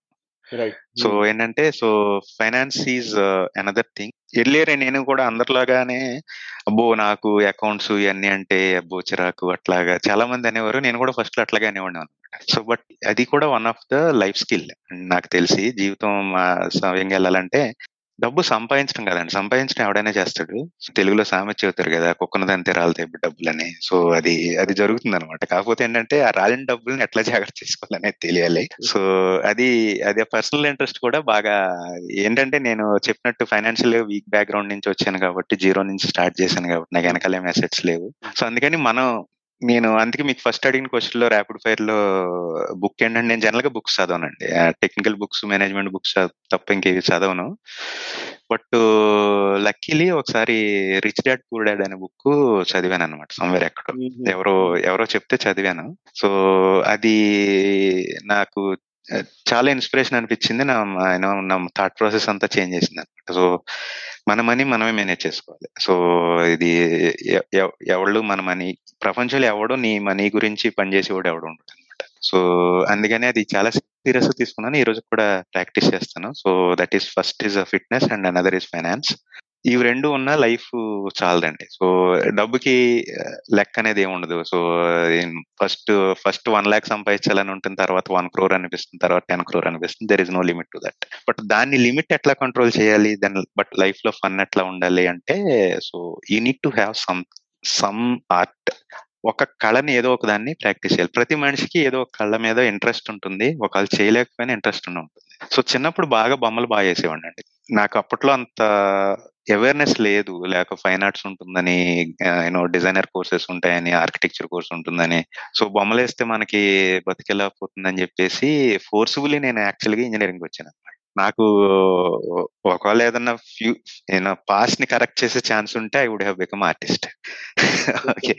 సో ఏంటంటే so finance is another thing. Earlier నేను కూడా అందరిలాగానే అబ్బో నాకు అకౌంట్స్ ఇవన్నీ అంటే అబ్బో చిరాకు అట్లాగా చాలా మంది అనేవారు. నేను కూడా ఫస్ట్ అట్లాగే అనేవాడిని అనమాట. సో బట్ అది కూడా one of the life skill. నాకు తెలిసి జీవితం సమయంగా వెళ్ళాలంటే డబ్బు సంపాదించడం కదండి. సంపాదించడం ఎవడైనా చేస్తాడు. తెలుగులో సామెత చెబుతారు కదా కుక్కన దంతే రాలితే డబ్బులని. సో అది అది జరుగుతుంది అనమాట కాకపోతే ఏంటంటే ఆ రాలిన డబ్బుల్ని ఎట్లా జాగ్రత్త చేసుకోవాలనేది తెలియాలి. సో అది అది పర్సనల్ ఇంట్రెస్ట్ కూడా బాగా ఏంటంటే నేను చెప్పినట్టు ఫైనాన్షియల్ వీక్ బ్యాక్గ్రౌండ్ నుంచి వచ్చాను కాబట్టి జీరో నుంచి స్టార్ట్ చేశాను కాబట్టి నాకు వెనకాల అసెట్స్ లేవు. సో అందుకని మనం నేను అందుకే మీకు ఫస్ట్ అడిగిన క్వశ్చన్లో ర్యాపిడ్ ఫైర్లో బుక్ ఏంటంటే నేను జనరల్గా బుక్స్ చదవనండి. టెక్నికల్ బుక్స్ మేనేజ్మెంట్ బుక్స్ తప్ప ఇంకేవి చదవను. బట్ లక్కీలీ ఒకసారి రిచ్ డాడ్ పూర్ డాడ్ అనే బుక్ చదివాను అనమాట సమ్వేర్ ఎక్కడో ఎవరో ఎవరో చెప్తే చదివాను. సో అది నాకు చాలా ఇన్స్పిరేషన్ అనిపించింది. నా నా థాట్ ప్రాసెస్ అంతా చేంజ్ చేసింది అనమాట సో మన మనీ మనమే మేనేజ్ చేసుకోవాలి. సో ఇది ఎవళ్ళు మన మనీ ప్రపంచంలో ఎవడు నీ మనీ గురించి పనిచేసేవాడు ఎవడు ఉండడు అనమాట సో అందుకని అది చాలా సీరియస్ తీసుకున్నాను. ఈ రోజు కూడా ప్రాక్టీస్ చేస్తాను. So that is first is fitness and another is finance ఇవి రెండు ఉన్న లైఫ్ చాలదండి. సో డబ్బుకి లెక్క అనేది ఏమి ఉండదు. So first first one lakh సంపాదించాలని ఉంటుంది తర్వాత వన్ క్రోర్ అనిపిస్తుంది తర్వాత టెన్ క్రోర్ అనిపిస్తుంది. There is no limit to that but దాన్ని లిమిట్ ఎట్లా కంట్రోల్ చేయాలి? దాని బట్ లైఫ్లో ఫన్ ఎట్లా ఉండాలి అంటే so you need to have some some art ఒక కళని ఏదో ఒక దాన్ని ప్రాక్టీస్ చేయాలి. ప్రతి మనిషికి ఏదో ఒక కళ్ళ మీద ఇంట్రెస్ట్ ఉంటుంది. ఒకళ్ళు చేయలేకపోయినా ఇంట్రెస్ట్ ఉంటుంది. సో చిన్నప్పుడు బాగా బొమ్మలు బాగా చేసేవాడి అండి. నాకు అప్పట్లో అంత అవేర్నెస్ లేదు. లేక ఫైన్ ఆర్ట్స్ ఉంటుందని యూనో డిజైనర్ కోర్సెస్ ఉంటాయని ఆర్కిటెక్చర్ కోర్స్ ఉంటుందని. సో బొమ్మలు వేస్తే మనకి బతికెళ్ళకపోతుందని చెప్పేసి ఫోర్స్ఫుల్లీ నేను యాక్చువల్గా ఇంజనీరింగ్ వచ్చాను నాకు ఒకవేళ ఏదన్నా ఫ్యూ నేను పాస్ట్ని కరెక్ట్ చేసే ఛాన్స్ ఉంటే I would have become artist okay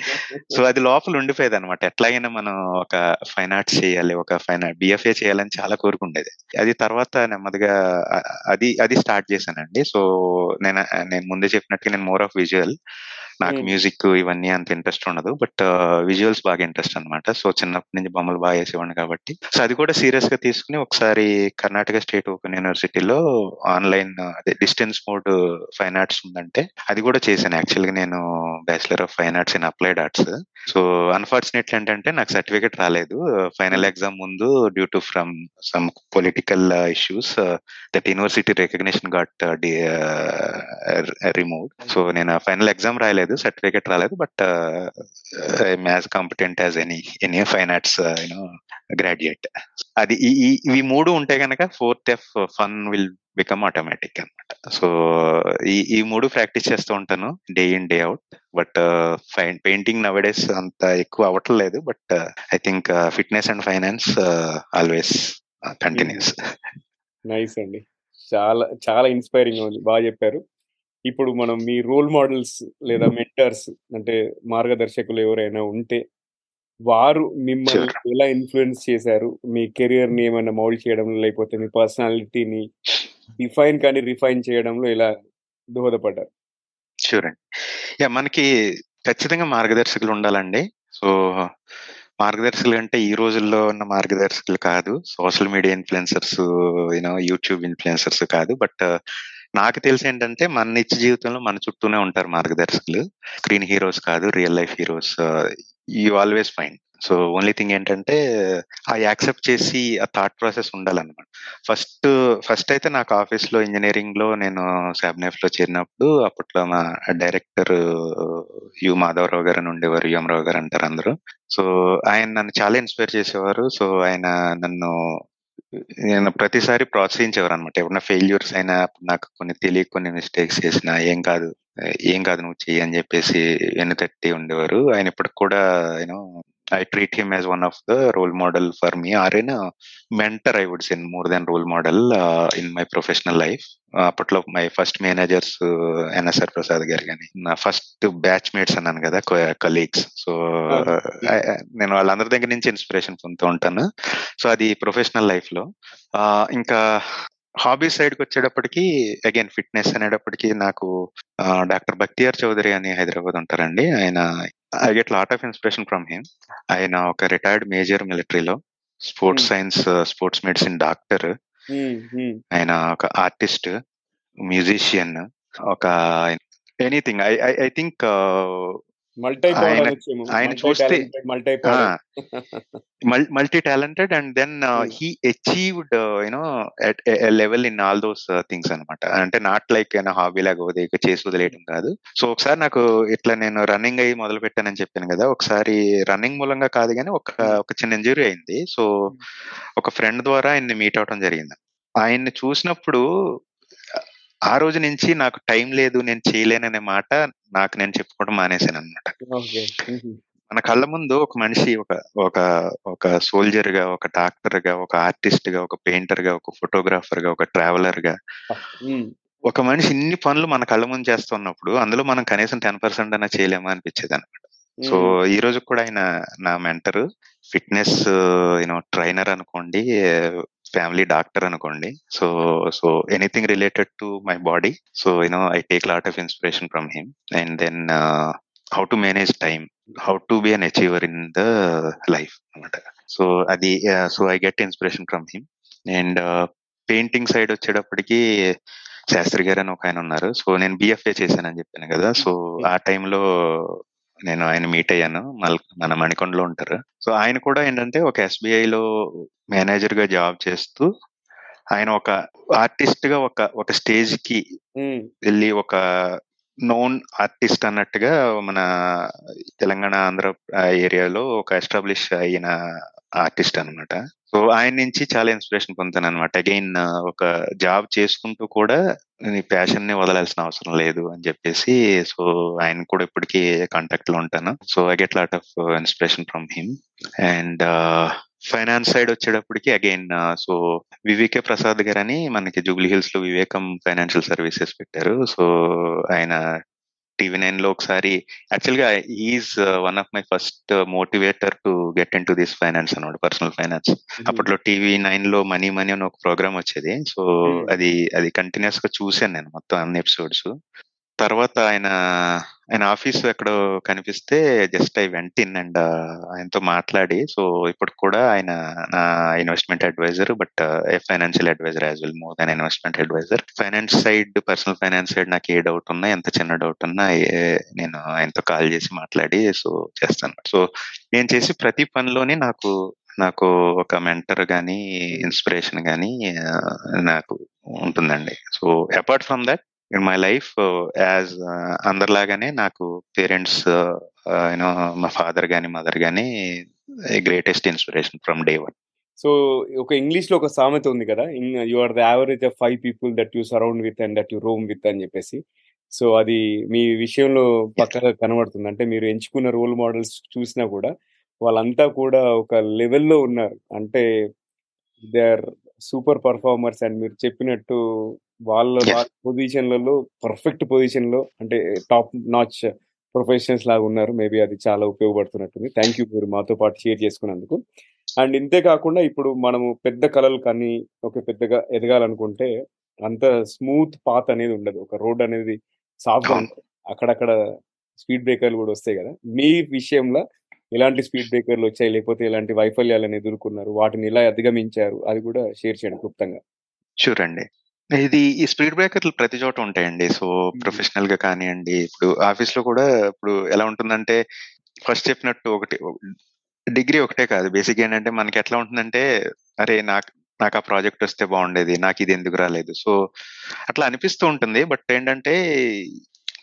so అది లోపల ఉండిపోయేది అనమాట ఎట్లాగైనా మనం ఒక ఫైన్ ఆర్ట్స్ చేయాలి ఒక ఫైన్ ఆర్ట్ బిఎఫ్ఏ చేయాలని చాలా కోరుకుండేది. అది తర్వాత నెమ్మదిగా అది అది స్టార్ట్ చేశానండి. సో నేను నేను ముందే చెప్పినట్టుగా నేను మోర్ ఆఫ్ విజువల్ నాకు మ్యూజిక్ ఇవన్నీ అంత ఇంట్రెస్ట్ ఉండదు. బట్ విజువల్స్ బాగా ఇంట్రెస్ట్ అనమాట సో చిన్నప్పటి నుంచి బొమ్మలు బాగా వేసేవాడిని కాబట్టి. సో అది కూడా సీరియస్గా తీసుకుని ఒకసారి కర్ణాటక స్టేట్ ఓపెన్ యూనివర్సిటీలో ఆన్లైన్ అదే డిస్టెన్స్ మోడ్ ఫైన్ ఆర్ట్స్ ఉందంటే అది కూడా చేశాను. యాక్చువల్గా నేను bachelor of fine arts in applied arts. So unfortunately ఏంటంటే నాకు సర్టిఫికేట్ రాలేదు. ఫైనల్ ఎగ్జామ్ ముందు due to from some political issues that university recognition got uh, remove uh, so నేను ఫైనల్ ఎగ్జామ్ రాయలేదు సర్టిఫికేట్ రాలేదు but maths competent as any any fine arts you know graduate అది ఇవి మూడు ఉంటే కనుక fourth F fun will become automatic అన్నమాట. So ఈ ఈ మూడు ప్రాక్టీస్ చేస్తూ ఉంటాను day in day out but fine painting nowadays అంత ఎక్కువ అవ్వట్లేదు but I think fitness and finance always continues nice అండి. చాలా చాలా ఇన్స్పైరింగ్ ఉంది. బాగా చెప్పారు. ఇప్పుడు మనం మీ రోల్ మోడల్స్ లేదా మెంటర్స్ అంటే మార్గదర్శకులు ఎవరైనా ఉంటే వారు మిమ్మల్ని. ఎలా ఇన్ఫ్లుయెన్స్ చేశారు? మీ కెరియర్ని ఏమైనా మౌల్డ్ చేయడంలో లేకపోతే మీ పర్సనాలిటీని డిఫైన్ కానీ రిఫైన్ చేయడంలో ఎలా దోహదపడ్డారు? అండి. యా మనకి ఖచ్చితంగా మార్గదర్శకులు ఉండాలండి. సో మార్గదర్శకులు అంటే ఈ రోజుల్లో ఉన్న మార్గదర్శకులు కాదు. Social media influencers you know YouTube influencers కాదు. బట్ నాకు తెలిసి ఏంటంటే మన నిత్య జీవితంలో మన చుట్టూనే ఉంటారు మార్గదర్శకులు. స్క్రీన్ హీరోస్ కాదు real life heroes you always find so only thing ఏంటంటే ఆ యాక్సెప్ట్ చేసి ఆ థాట్ ప్రాసెస్ ఉండాలన్నమాట. ఫస్ట్ ఫస్ట్ అయితే నాకు ఆఫీస్లో ఇంజనీరింగ్లో నేను సాబ్నెఫ్లో చేరినప్పుడు అప్పట్లో మా డైరెక్టర్ యు మాధవరావు గారు అని ఉండేవారు యుమరావు గారు అంటారు అందరూ. సో ఆయన నన్ను చాలా ఇన్స్పైర్ చేసేవారు. సో ఆయన నన్ను నేను ప్రతిసారి ప్రోత్సహించేవారు అనమాట ఏమన్నా ఫెయిల్యూర్స్ అయినా నాకు కొన్ని తెలియక కొన్ని మిస్టేక్స్ చేసినా ఏం కాదు. ఏం కాదు నువ్వు చెయ్యి అని చెప్పేసి వెన్నుతట్టి ఉండేవారు. ఆయన ఇప్పటికి కూడా you know I treat him as one of the role model for me or an mentor I would say more than role model in my professional life అప్పట్లో my first managers NSR Prasad garu కానీ నా first batch mates అన్నాను కదా colleagues so నేను వాళ్ళందరి దగ్గర నుంచి inspiration పొందుతూ ఉంటాను. సో అది ప్రొఫెషనల్ లైఫ్లో. ఆ, ఇంకా హాబీ సైడ్కి వచ్చేటప్పటికి అగైన్ ఫిట్నెస్ అనేటప్పటికి నాకు డాక్టర్ బక్తియార్ చౌదరి అని హైదరాబాద్ ఉంటారండి. ఆయన I get lot of inspiration from him. ఆయన ఒక రిటైర్డ్ మేజర్ మిలిటరీలో sports. Science sports medicine doctor. ఆయన ఒక ఆర్టిస్ట్ మ్యూజిషియన్ ఒక anything. I I think multi ఆయన- చూస్తే- talented multi talented and then Hmm. He achieved you know at level in all those things అనమాట. అంటే నాట్ లైక్ ఏమైనా hobby లాగా వదిలే చేసి వదిలేయడం కాదు. సో ఒకసారి నాకు ఇట్లా నేను రన్నింగ్ అయ్యి మొదలు పెట్టానని చెప్పాను కదా ఒకసారి రన్నింగ్ మూలంగా కాదు కానీ ఒక ఒక చిన్న ఇంజురీ అయింది. సో ఒక ఫ్రెండ్ ద్వారా ఆయన్ని మీట్ అవడం జరిగింది. ఆయన్ని చూసినప్పుడు ఆ రోజు నుంచి నాకు టైం లేదు నేను చేయలేననే మాట నాకు నేను చెప్పుకోవడం మానేశాను అనమాట మన కళ్ళ ముందు ఒక మనిషి ఒక ఒక ఒక సోల్జర్గా ఒక డాక్టర్గా ఒక ఆర్టిస్ట్గా ఒక పెయింటర్గా ఒక ఫోటోగ్రాఫర్గా ఒక ట్రావెలర్గా ఒక మనిషి ఇన్ని పనులు మన కళ్ళ ముందు చేస్తున్నప్పుడు అందులో మనం కనీసం టెన్ పర్సెంట్ అన్నా చేయలేమా అనిపించేది అనమాట సో ఈ రోజు కూడా ఆయన నా mentor fitness you know trainer అనుకోండి ఫ్యామిలీ డాక్టర్ అనుకోండి. So so anything related to my body so you know I take lot of inspiration from him and then how to manage time how to be an achiever in the life అనమాట so అది so I get inspiration from him and painting side వచ్చేటప్పటికి శాస్త్రి గారు అని ఒక ఆయన ఉన్నారు. So నేను BFA చేశానని చెప్పాను కదా. సో ఆ టైంలో నేను ఆయన మీట్ అయ్యాను. మల్- మన మణికొండలో ఉంటారు. సో ఆయన కూడా ఏంటంటే ఒక SBI లో మేనేజర్గా జాబ్ చేస్తూ ఆయన ఒక ఆర్టిస్ట్గా ఒక ఒక స్టేజ్కి వెళ్ళి ఒక నోన్ ఆర్టిస్ట్ అన్నట్టుగా మన తెలంగాణ ఆంధ్ర ఏరియాలో ఒక ఎస్టాబ్లిష్ అయిన ఆర్టిస్ట్ అనమాట సో ఆయన నుంచి చాలా ఇన్స్పిరేషన్ పొందుతాను అనమాట అగైన్ ఒక జాబ్ చేసుకుంటూ కూడా నీ ప్యాషన్ని వదలాల్సిన అవసరం లేదు అని చెప్పేసి సో ఆయన కూడా ఇప్పటికీ కాంటాక్ట్లో ఉంటాను. So I get lot of inspiration from him and finance side వచ్చేటప్పటికి అగైన్ సో వివేకే ప్రసాద్ గారు అని మనకి జూబ్లీ హిల్స్లో వివేకం ఫైనాన్షియల్ సర్వీసెస్ పెట్టారు. సో ఆయన టీవీ నైన్లో ఒకసారి యాక్చువల్గా is one of my first motivator to get in to this finance అన్నమాట పర్సనల్ ఫైనాన్స్. అప్పట్లో టీవీ నైన్లో మనీ మనీ అని ఒక ప్రోగ్రామ్ వచ్చేది. సో. అది అది కంటిన్యూస్గా చూసాను నేను మొత్తం అన్ని ఎపిసోడ్స్. తర్వాత ఆయన ఆయన ఆఫీస్ ఎక్కడో కనిపిస్తే just I went in and ఆయనతో మాట్లాడి సో ఇప్పుడు కూడా ఆయన నా investment advisor but a financial advisor as well more than investment advisor. Finance side personal finance side నాకు ఏ డౌట్ ఉన్నా ఎంత చిన్న డౌట్ ఉన్నా ఏ- నేను ఆయనతో కాల్ చేసి మాట్లాడి సో చేస్తాను. సో నేను చేసి ప్రతి పనిలోనే నాకు నాకు ఒక మెంటర్ కానీ ఇన్స్పిరేషన్ కానీ నాకు ఉంటుందండి. So apart from that in my life as అందరిలాగానే నాకు పేరెంట్స్ యూనో మా ఫాదర్ గానీ మదర్ గానీ greatest inspiration from day one so ఒక ఇంగ్లీష్లో ఒక సామెత ఉంది కదా you are the average of five people that you surround with and that you roam with అని చెప్పేసి. సో అది మీ విషయంలో పక్కగా కనబడుతుంది. అంటే మీరు ఎంచుకున్న రోల్ మోడల్స్ చూసినా కూడా వాళ్ళంతా కూడా ఒక లెవెల్లో ఉన్నారు. అంటే they are super performers and మీరు చెప్పినట్టు వాళ్ళ పొజిషన్లలో పర్ఫెక్ట్ పొజిషన్లో అంటే టాప్ నాచ్ ప్రొఫెషనల్స్ లాగా ఉన్నారు. మేబీ అది చాలా ఉపయోగపడుతున్నట్టుంది. థ్యాంక్ యూ మీరు మాతో పాటు షేర్ చేసుకున్నందుకు. అండ్ ఇంతే కాకుండా ఇప్పుడు మనము పెద్ద కళలు కానీ ఒక పెద్దగా ఎదగాలనుకుంటే అంత స్మూత్ పాత్ అనేది ఉండదు. ఒక రోడ్ అనేది సాఫ్ట్ అవును. అక్కడక్కడ స్పీడ్ బ్రేకర్లు కూడా వస్తాయి కదా. మీ విషయంలో ఎలాంటి స్పీడ్ బ్రేకర్లు వచ్చాయి? లేకపోతే ఎలాంటి వైఫల్యాలను ఎదుర్కొన్నారు? వాటిని ఎలా అధిగమించారు? అది కూడా షేర్ చేయండి క్లుప్తంగా. షూర్ అండి. ఇది ఈ స్పీడ్ బ్రేకర్లు ప్రతి చోట ఉంటాయండి. సో ప్రొఫెషనల్గా కానివ్వండి ఇప్పుడు ఆఫీస్లో కూడా ఇప్పుడు ఎలా ఉంటుందంటే ఫస్ట్ చెప్పినట్టు ఒకటి డిగ్రీ ఒకటే కాదు. బేసిక్ ఏంటంటే మనకి ఎట్లా ఉంటుందంటే అరే నాకు నాకు ఆ ప్రాజెక్ట్ వస్తే బాగుండేది నాకు ఇది ఎందుకు రాలేదు? సో అట్లా అనిపిస్తూ ఉంటుంది. బట్ ఏంటంటే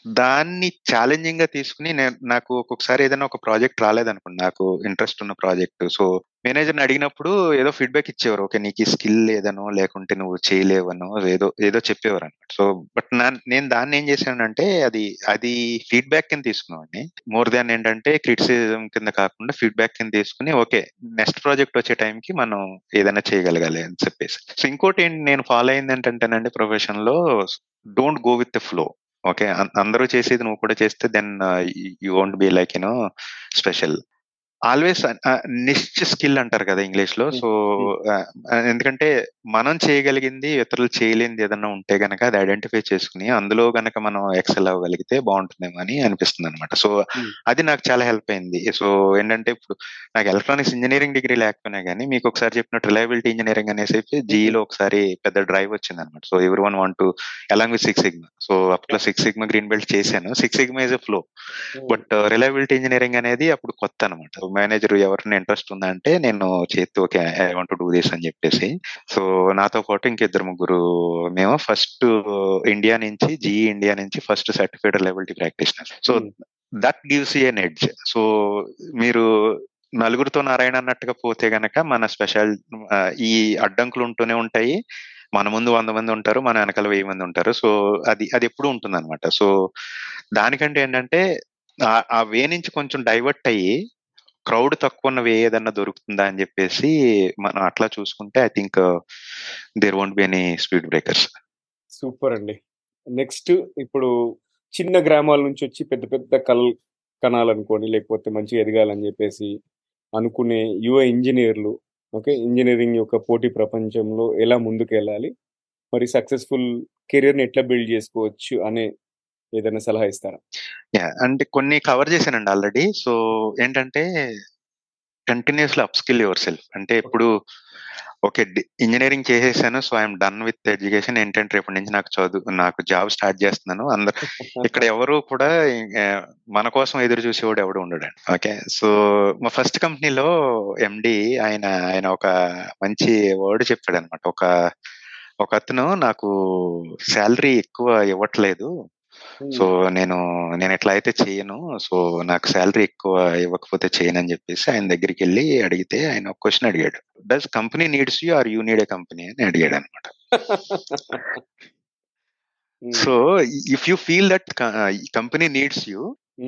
దాన్ని ఛాలెంజింగ్గా తీసుకుని నేను నాకు ఒక్కొక్కసారి ఏదైనా ఒక ప్రాజెక్ట్ రాలేదనుకోండి. నాకు ఇంట్రెస్ట్ ఉన్న ప్రాజెక్ట్ సో మేనేజర్ని అడిగినప్పుడు ఏదో ఫీడ్బ్యాక్ ఇచ్చేవారు. ఓకే నీకు ఈ స్కిల్ లేదనో లేకుంటే నువ్వు చేయలేవనో ఏదో ఏదో చెప్పేవారు అనమాట సో బట్ నేను దాన్ని ఏం చేశానంటే అది అది ఫీడ్బ్యాక్ కింద తీసుకున్నామండి మోర్ దాన్ ఏంటంటే క్రిటిసిజం కింద కాకుండా ఫీడ్బ్యాక్ కింద తీసుకుని ఓకే నెక్స్ట్ ప్రాజెక్ట్ వచ్చే టైంకి మనం ఏదైనా చేయగలగాలి అని చెప్పేసి. సో ఇంకోటి ఏంటి నేను ఫాలో అయింది ఏంటంటేనండి ప్రొఫెషన్లో don't go with the flow okay. అందరూ చేసేది నువ్వు కూడా చేస్తే then you won't be like you know special. Always niche skill అంటారు కదా ఇంగ్లీష్లో సో ఎందుకంటే మనం చేయగలిగింది ఇతరులు చేయలేనిది ఏదన్నా ఉంటే గనక అది ఐడెంటిఫై చేసుకుని అందులో గనక మనం ఎక్సెల్ అవ్వగలిగితే బాగుంటుందేమో అని అనిపిస్తుంది అనమాట సో. అది నాకు చాలా హెల్ప్ అయింది. సో ఏంటంటే ఇప్పుడు నాకు ఎలక్ట్రానిక్స్ ఇంజనీరింగ్ డిగ్రీ లేకపోయినా కానీ మీకు ఒకసారి చెప్పినట్టు రిలయబిలిటీ ఇంజనీరింగ్ అనేసి జీఈలో ఒకసారి పెద్ద డ్రైవ్ వచ్చింది అనమాట so every one want to along with six sigma. So అప్పట్లో సిక్స్ సిగ్మా గ్రీన్ బెల్ట్ చేశాను. Six sigma is a flow but reliability engineering అనేది అప్పుడు కొత్త అనమాట మేనేజర్ ఎవరిని ఇంట్రెస్ట్ ఉందా అంటే నేను చేతి okay I want do this అని చెప్పేసి. సో నాతో పాటు ఇంకిద్దరు ముగ్గురు మేము ఫస్ట్ ఇండియా నుంచి జీఈ ఇండియా నుంచి first certified reliability practitioner so. That gives an edge so మీరు నలుగురితో నారాయణ అన్నట్టుగా పోతే గనక మన స్పెషల్ ఈ అడ్డంకులు ఉంటూనే ఉంటాయి. మన ముందు వంద మంది ఉంటారు మన వెనకాల వెయ్యి మంది ఉంటారు. సో అది అది ఎప్పుడు ఉంటుంది అనమాట సో దానికంటే ఏంటంటే ఆ- వే నుంచి కొంచెం డైవర్ట్ అయ్యి క్రౌడ్ తక్కువ ఉన్న వే ఏదన్నా దొరుకుతుందా అని చెప్పేసి మనం అట్లా చూసుకుంటే I think there won't be any speed breakers super అండి. నెక్స్ట్ ఇప్పుడు చిన్న గ్రామాల నుంచి వచ్చి పెద్ద పెద్ద కల్ కనాలనుకోని లేకపోతే మంచిగా ఎదగాలని చెప్పేసి అనుకునే యువ ఇంజనీర్లు ఓకే. ఇంజనీరింగ్ యొక్క పోటీ ప్రపంచంలో ఎలా ముందుకు వెళ్ళాలి మరి సక్సెస్ఫుల్ కెరీర్ని ఎట్లా బిల్డ్ చేసుకోవచ్చు? అనే ఏదైనా సలహా ఇస్తారా? యా అంటే కొన్ని కవర్ చేశానండి ఆల్రెడీ. సో ఏంటంటే కంటిన్యూస్లీ అప్స్కిల్ యువర్ సెల్ఫ్. అంటే ఇప్పుడు ఓకే ఇంజనీరింగ్ చేసేసాను. So I'm done with education. ఏంటంటే రేపటి నుంచి నాకు చదువు నాకు జాబ్ స్టార్ట్ చేస్తున్నాను. అందరు *laughs* ఇక్కడ ఎవరు కూడా మన కోసం ఎదురు చూసేవాడు ఎవడు ఉండడండి. ఓకే సో మా ఫస్ట్ కంపెనీలో ఎండి ఆయన ఆయన ఒక మంచి వర్డ్ చెప్పాడు అనమాట ఒక ఒక అతను నాకు శాలరీ ఎక్కువ ఇవ్వట్లేదు. సో నేను నేను ఎట్లా అయితే చేయను సో నాకు శాలరీ ఎక్కువ ఇవ్వకపోతే చేయను అని చెప్పేసి ఆయన దగ్గరికి వెళ్ళి అడిగితే ఆయన ఒక క్వశ్చన్ అడిగాడు. Does company needs you or you need a company అని అడిగాడు అనమాట so if you feel that company needs you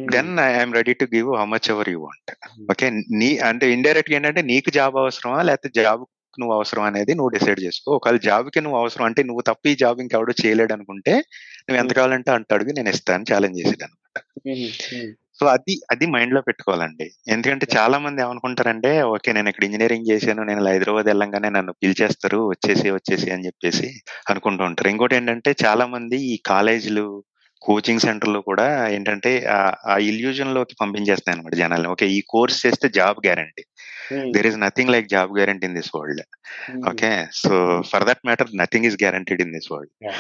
then I'm ready to give how much ever you want okay నీ అంటే ఇండైరెక్ట్ ఏంటంటే నీకు జాబ్ అవసరమా లేకపోతే జాబ్ నువ్వు అవసరం అనేది నువ్వు డిసైడ్ చేసుకో. ఒకవేళ జాబ్కి నువ్వు అవసరం అంటే నువ్వు తప్ప ఈ జాబ్ ఇంకెవడో చేయలేడు అనుకుంటే నువ్వు ఎంత కావాలంటే అంత అడుగు నేను ఇస్తాను ఛాలెంజ్ చేసేది అనమాట సో అది అది మైండ్లో పెట్టుకోవాలండి. ఎందుకంటే చాలా మంది ఏమనుకుంటారంటే ఓకే నేను ఇక్కడ ఇంజనీరింగ్ చేశాను నేను హైదరాబాద్ వెళ్ళంగానే నన్ను పిలిచేస్తారు వచ్చేసి వచ్చేసి అని చెప్పేసి అనుకుంటూ ఉంటారు. ఇంకోటి ఏంటంటే చాలా మంది ఈ కాలేజీలు కోచింగ్ సెంటర్లో కూడా ఏంటంటే ఆ- ఇల్యూజన్లోకి పంపించేస్తాయి అనమాట జనాల్ని. ఓకే ఈ కోర్స్ చేస్తే job guarantee there is nothing like job guarantee in this world okay so for that matter nothing is guaranteed in this world.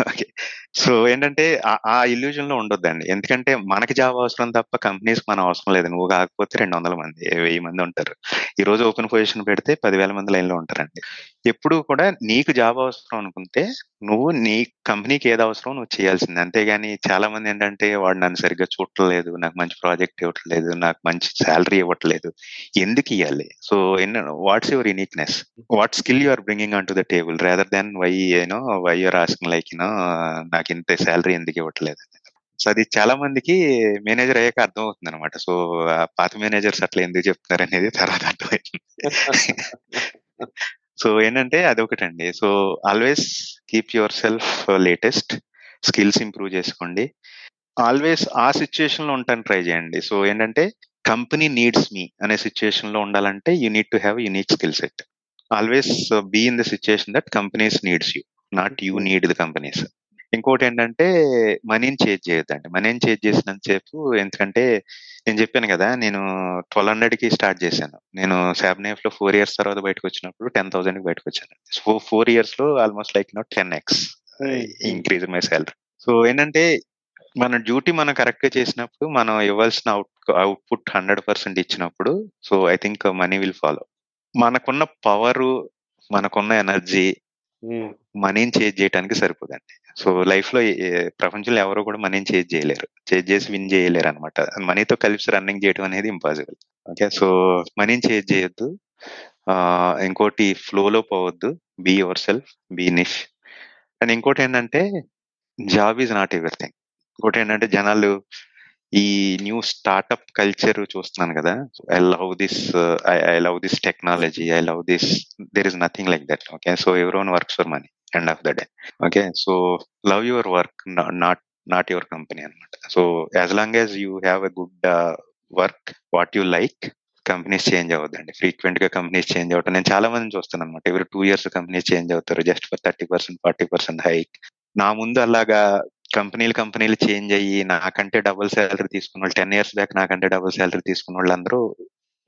Okay so ఏంటంటే ఆ- ఆ ఇల్యూజన్లో ఉండొద్దండి. ఎందుకంటే మనకి జాబ్ అవసరం తప్ప కంపెనీస్ మన అవసరం లేదు. నువ్వు కాకపోతే రెండు వందల మంది వెయ్యి మంది ఉంటారు. ఈ రోజు ఓపెన్ పొజిషన్ పెడితే పదివేల మంది లైన్లో ఉంటారండి. ఎప్పుడు కూడా నీకు జాబ్ అవసరం అనుకుంటే నువ్వు నీ కంపెనీకి ఏది అవసరం నువ్వు చేయాల్సింది. అంతేగాని చాలా మంది ఏంటంటే వాడు నన్ను సరిగ్గా చూడట్లేదు నాకు మంచి ప్రాజెక్ట్ ఇవ్వట్లేదు నాకు మంచి శాలరీ ఇవ్వట్లేదు. ఎందుకు ఇవ్వాలి so what's your uniqueness what skill you are bringing on to the table rather than why you know why you're asking like you know నాకు ఇంత శాలరీ ఎందుకు ఇవ్వట్లేదు? సో అది చాలా మందికి మేనేజర్ అయ్యాక అర్థం అవుతుంది అనమాట సో పాత మేనేజర్స్ అట్లా ఎందుకు చెప్తున్నారు అనేది తర్వాత అర్థమైంది. సో ఏంటంటే అదొకటండి. So always keep your self latest skills improve చేసుకోండి. ఆల్వేస్ ఆ సిచ్యుయేషన్లో ఉంటాను ట్రై చేయండి. సో ఏంటంటే కంపెనీ నీడ్స్ మీ అనే సిచ్యుయేషన్లో ఉండాలంటే you need to have unique skill set always be in the situation that companies needs you not you need the companies ఇంకోటి ఏంటంటే మనీని చేంజ్ చేయొద్దండి. మనీని చేంజ్ చేసినంత సేపు ఎందుకంటే నేను చెప్పాను కదా నేను ట్వెల్వ్ హండ్రెడ్కి స్టార్ట్ చేశాను. నేను శాబ్నేఫ్లో ఫోర్ ఇయర్స్ తర్వాత బయటకు వచ్చినప్పుడు టెన్ థౌసండ్కి బయటకు వచ్చాను. సో ఫోర్ ఇయర్స్లో almost like no ten x increase my salary so ఏంటంటే మన డ్యూటీ మనం కరెక్ట్గా చేసినప్పుడు మనం ఇవ్వాల్సిన అవుట్ అవుట్పుట్ హండ్రెడ్ పర్సెంట్ ఇచ్చినప్పుడు so I think money will follow. మనకున్న పవర్ మనకున్న ఎనర్జీ మనీని చేంజ్ చేయడానికి సరిపోదండి. సో లైఫ్లో ప్రపంచంలో ఎవరు కూడా మనీని చేంజ్ చేయలేరు. చేంజ్ చేసి విన్ చేయలేరు అనమాట మనీతో కలిసి రన్నింగ్ చేయడం అనేది ఇంపాసిబుల్. ఓకే సో మనీని చేంజ్ చేయొద్దు. ఇంకోటి ఫ్లోలో పోవద్దు. Be yourself be niche. And ఇంకోటి ఏంటంటే జాబ్ ఈజ్ నాట్ ఎవ్రీథింగ్. ఇంకోటి ఏంటంటే జనాలు ఈ న్యూ స్టార్ట్అప్ కల్చర్ చూస్తున్నాను కదా. I love this I love this technology I love this there is nothing like that. Okay? So every works for money end of the day. Okay? So love your work not not your company అనమాట so as long as you have a good work what you like companies change అవ్వద్దండి. ఫ్రీక్వెంట్గా companies change అవ్వటం. నేను చాలా మందిని చూస్తాను అనమాట every two years companies change అవుతారు just for thirty percent forty percent hike. నా ముందు అలాగా కంపెనీలు కంపెనీలు చేంజ్ అయ్యి నాకంటే డబుల్ శాలరీ తీసుకున్న వాళ్ళు టెన్ ఇయర్స్ బ్యాక్ నాకంటే డబుల్ శాలరీ తీసుకున్న వాళ్ళందరూ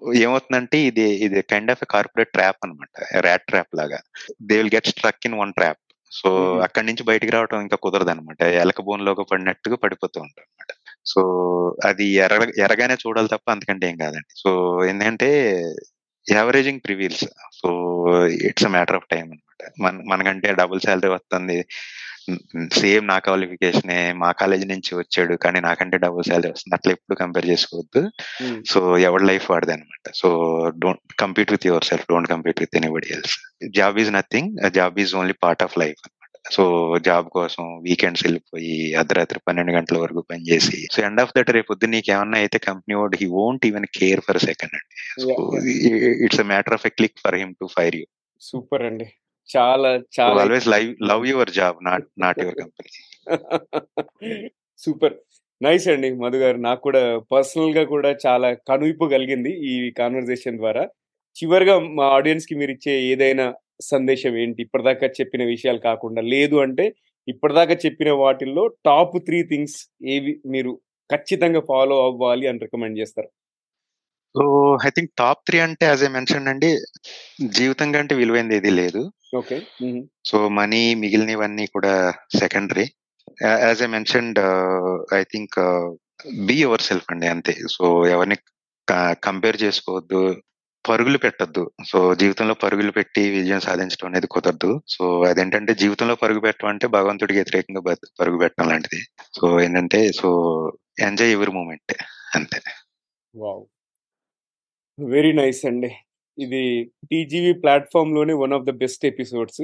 ఏమవుతుందంటే ఇది ఇది కైండ్ ఆఫ్ కార్పొరేట్ ట్రాప్ అనమాట ర్యాట్ ట్రాప్ లాగా. They will get struck in one trap so. అక్కడి నుంచి బయటికి రావడం ఇంకా కుదరదు అనమాట ఎలక బోన్లోకి పడినట్టుగా పడిపోతూ ఉంటారు అనమాట సో అది ఎర ఎరగానే చూడాలి తప్ప అంతకంటే ఏం కాదండి. సో ఏంటంటే averaging prevails so it's a matter of time అనమాట మన మనకంటే డబుల్ శాలరీ వస్తుంది. సేమ్ నా క్వాలిఫికేషన్ మా కాలేజ్ నుంచి వచ్చాడు కానీ నాకంటే డబుల్ శాలరీ వస్తుంది. అట్లా ఎప్పుడు కంపేర్ చేసుకోవద్దు. సో ఎవరి లైఫ్ వాడిదే అనమాట so don't compete with yourself don't compete with anybody else. Job is nothing job is only part of life అనమాట సో జాబ్ కోసం వీకెండ్స్ వెళ్ళిపోయి అర్ధరాత్రి పన్నెండు గంటల వరకు పనిచేసి సో ఎండ్ ఆఫ్ దట్ రేపు పొద్దున్న నీకు ఏమన్నా అయితే కంపెనీ వాడు he won't even care for second అండి. So it's a matter of a click for him to fire you super అండి. చాలా చాలా always live love your job not not your company. Super. Nice అండి మధు గారు. నాకు కూడా పర్సనల్గా కూడా చాలా కనువిప్పు కలిగింది ఈ కాన్వర్సేషన్ ద్వారా. చివరిగా మా ఆడియన్స్కి మీరు ఇచ్చే ఏదైనా సందేశం ఏంటి? ఇప్పటిదాకా చెప్పిన విషయాలు కాకుండా లేదు అంటే ఇప్పటిదాకా చెప్పిన వాటిల్లో టాప్ త్రీ థింగ్స్ ఏవి మీరు ఖచ్చితంగా ఫాలో అవ్వాలి అని రికమెండ్ చేస్తారు? So I think top three అంటే యాజ్ ఐ మెన్షన్ అండి జీవితం కంటే విలువైంది ఏది లేదు. ఓకే. సో మనీ మిగిలినవన్నీ కూడా secondary. As I mentioned I think be yourself అండి అంతే. సో ఎవరిని కంపేర్ చేసుకోవద్దు పరుగులు పెట్టద్దు. సో జీవితంలో పరుగులు పెట్టి విజయం సాధించడం అనేది కుదరదు. సో అదేంటంటే జీవితంలో పరుగు పెట్టడం అంటే భగవంతుడికి వ్యతిరేకంగా పరుగు పెట్టడం లాంటిది. సో ఏంటంటే సో ఎంజాయ్ ఎవరి మూమెంట్ అంతే. వెరీ నైస్ అండి. ఇది TGV ప్లాట్ఫామ్లోనే one of the best episodes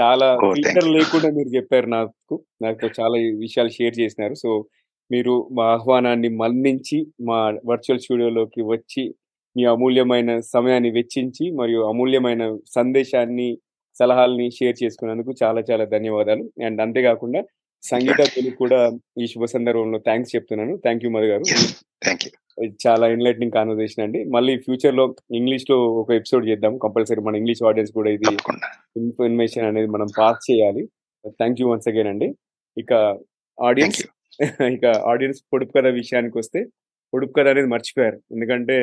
చాలా Oh, ఫిల్టర్ you. లేకుండా మీరు చెప్పారు నాకు. నాతో చాలా విషయాలు షేర్ చేసినారు. సో మీరు మా ఆహ్వానాన్ని మన్నించి మా వర్చువల్ స్టూడియోలోకి వచ్చి మీ అమూల్యమైన సమయాన్ని వెచ్చించి మరియు అమూల్యమైన సందేశాన్ని సలహాలని షేర్ చేసుకున్నందుకు చాలా చాలా ధన్యవాదాలు. అండ్ అంతేకాకుండా సంగీత తెలుగు కూడా ఈ శుభ సందర్భంలో థ్యాంక్స్ చెప్తున్నాను. థ్యాంక్ యూ మధు గారు. థ్యాంక్ యూ ఇది చాలా ఎన్లైటింగ్ కాన్వర్సేషన్ అండి. మళ్ళీ ఫ్యూచర్లో ఇంగ్లీష్లో ఒక ఎపిసోడ్ చేద్దాం. కంపల్సరీ మన ఇంగ్లీష్ ఆడియన్స్ కూడా ఇది ఇన్ఫర్మేషన్ అనేది మనం పాస్ చేయాలి. థ్యాంక్ యూ వన్స్ అగైన్ అండి. ఇక ఆడియన్స్. *laughs* ఇక ఆడియన్స్ పొడుపు కథ విషయానికి వస్తే పొడుపు కథ అనేది మర్చిపోయారు. ఎందుకంటే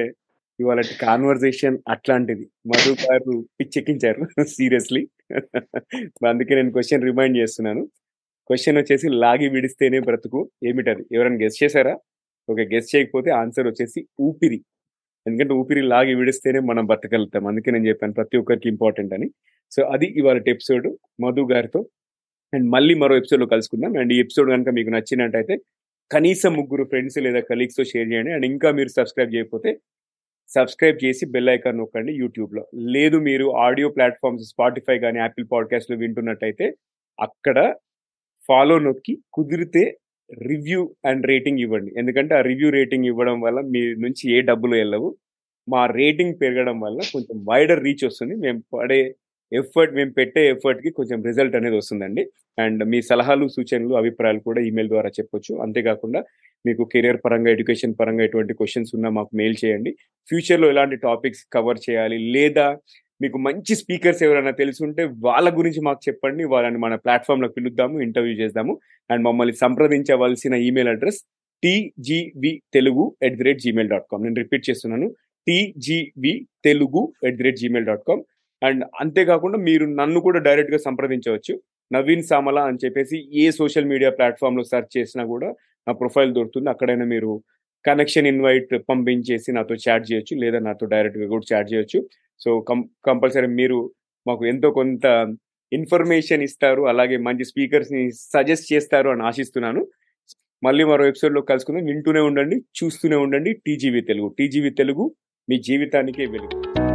ఇవాళ కాన్వర్జేషన్ అట్లాంటిది. మధు గారు పిచ్చెక్కించారు. *laughs* సీరియస్లీ *laughs* అందుకే నేను క్వశ్చన్ రిమైండ్ చేస్తున్నాను. క్వశ్చన్ వచ్చేసి లాగి విడిస్తేనే బ్రతుకు ఏమిటది? ఎవరైనా గెస్ట్ చేశారా? ఓకే గెస్ట్ చేయకపోతే ఆన్సర్ వచ్చేసి ఊపిరి. ఎందుకంటే ఊపిరి లాగి విడిస్తేనే మనం బతకగలుగుతాం. అందుకే నేను చెప్పాను ప్రతి ఒక్కరికి ఇంపార్టెంట్ అని. సో అది ఇవాళ ఎపిసోడ్ మధు గారితో. అండ్ మళ్ళీ మరో ఎపిసోడ్లో కలుసుకుందాం. అండ్ ఈ ఎపిసోడ్ కనుక మీకు నచ్చినట్టయితే కనీసం ముగ్గురు ఫ్రెండ్స్ లేదా కలీగ్స్తో షేర్ చేయండి. అండ్ ఇంకా మీరు సబ్స్క్రైబ్ చేయకపోతే సబ్స్క్రైబ్ చేసి బెల్ ఐకాన్ నొక్కండి యూట్యూబ్లో లేదు మీరు ఆడియో ప్లాట్ఫామ్స్ స్పాటిఫై కానీ యాపిల్ పాడ్కాస్ట్లో వింటున్నట్టయితే అక్కడ ఫాలో నొక్కి కుదిరితే రివ్యూ అండ్ రేటింగ్ ఇవ్వండి. ఎందుకంటే ఆ రివ్యూ రేటింగ్ ఇవ్వడం వల్ల మీ నుంచి ఏ డబ్బులు వెళ్ళవు. మా రేటింగ్ పెరగడం వల్ల కొంచెం వైడర్ రీచ్ వస్తుంది. మేము పడే ఎఫర్ట్ మేము పెట్టే ఎఫర్ట్కి కొంచెం రిజల్ట్ అనేది వస్తుందండి. అండ్ మీ సలహాలు సూచనలు అభిప్రాయాలు కూడా ఈమెయిల్ ద్వారా చెప్పొచ్చు. అంతేకాకుండా మీకు కెరియర్ పరంగా ఎడ్యుకేషన్ పరంగా ఎటువంటి క్వశ్చన్స్ ఉన్నా మాకు మెయిల్ చేయండి. ఫ్యూచర్లో ఎలాంటి టాపిక్స్ కవర్ చేయాలి లేదా మీకు మంచి స్పీకర్స్ ఎవరైనా తెలుసుంటే వాళ్ళ గురించి మాకు చెప్పండి వాళ్ళని మన ప్లాట్ఫామ్లో పిలుద్దాము ఇంటర్వ్యూ చేద్దాము. అండ్ మమ్మల్ని సంప్రదించవలసిన email address TGV Telugu at the rate Gmail dot com. నేను రిపీట్ చేస్తున్నాను. TGV Telugu at the rate Gmail dot com. And అంతేకాకుండా మీరు నన్ను కూడా డైరెక్ట్గా సంప్రదించవచ్చు. నవీన్ సామల అని చెప్పేసి ఏ సోషల్ మీడియా ప్లాట్ఫామ్లో సెర్చ్ చేసినా కూడా నా ప్రొఫైల్ దొరుకుతుంది. అక్కడైనా మీరు కనెక్షన్ ఇన్వైట్ పంపించేసి నాతో చాట్ చేయొచ్చు లేదా నాతో డైరెక్ట్గా కూడా చాట్ చేయొచ్చు. సో కం కంపల్సరీ మీరు మాకు ఎంతో కొంత ఇన్ఫర్మేషన్ ఇస్తారు అలాగే మంచి స్పీకర్స్ని సజెస్ట్ చేస్తారు అని ఆశిస్తున్నాను. మళ్ళీ మరో ఎపిసోడ్లో కలుసుకుందాం. వింటూనే ఉండండి చూస్తూనే ఉండండి. టీజీవీ తెలుగు టీజీవీ తెలుగు మీ జీవితానికే వెలుగు.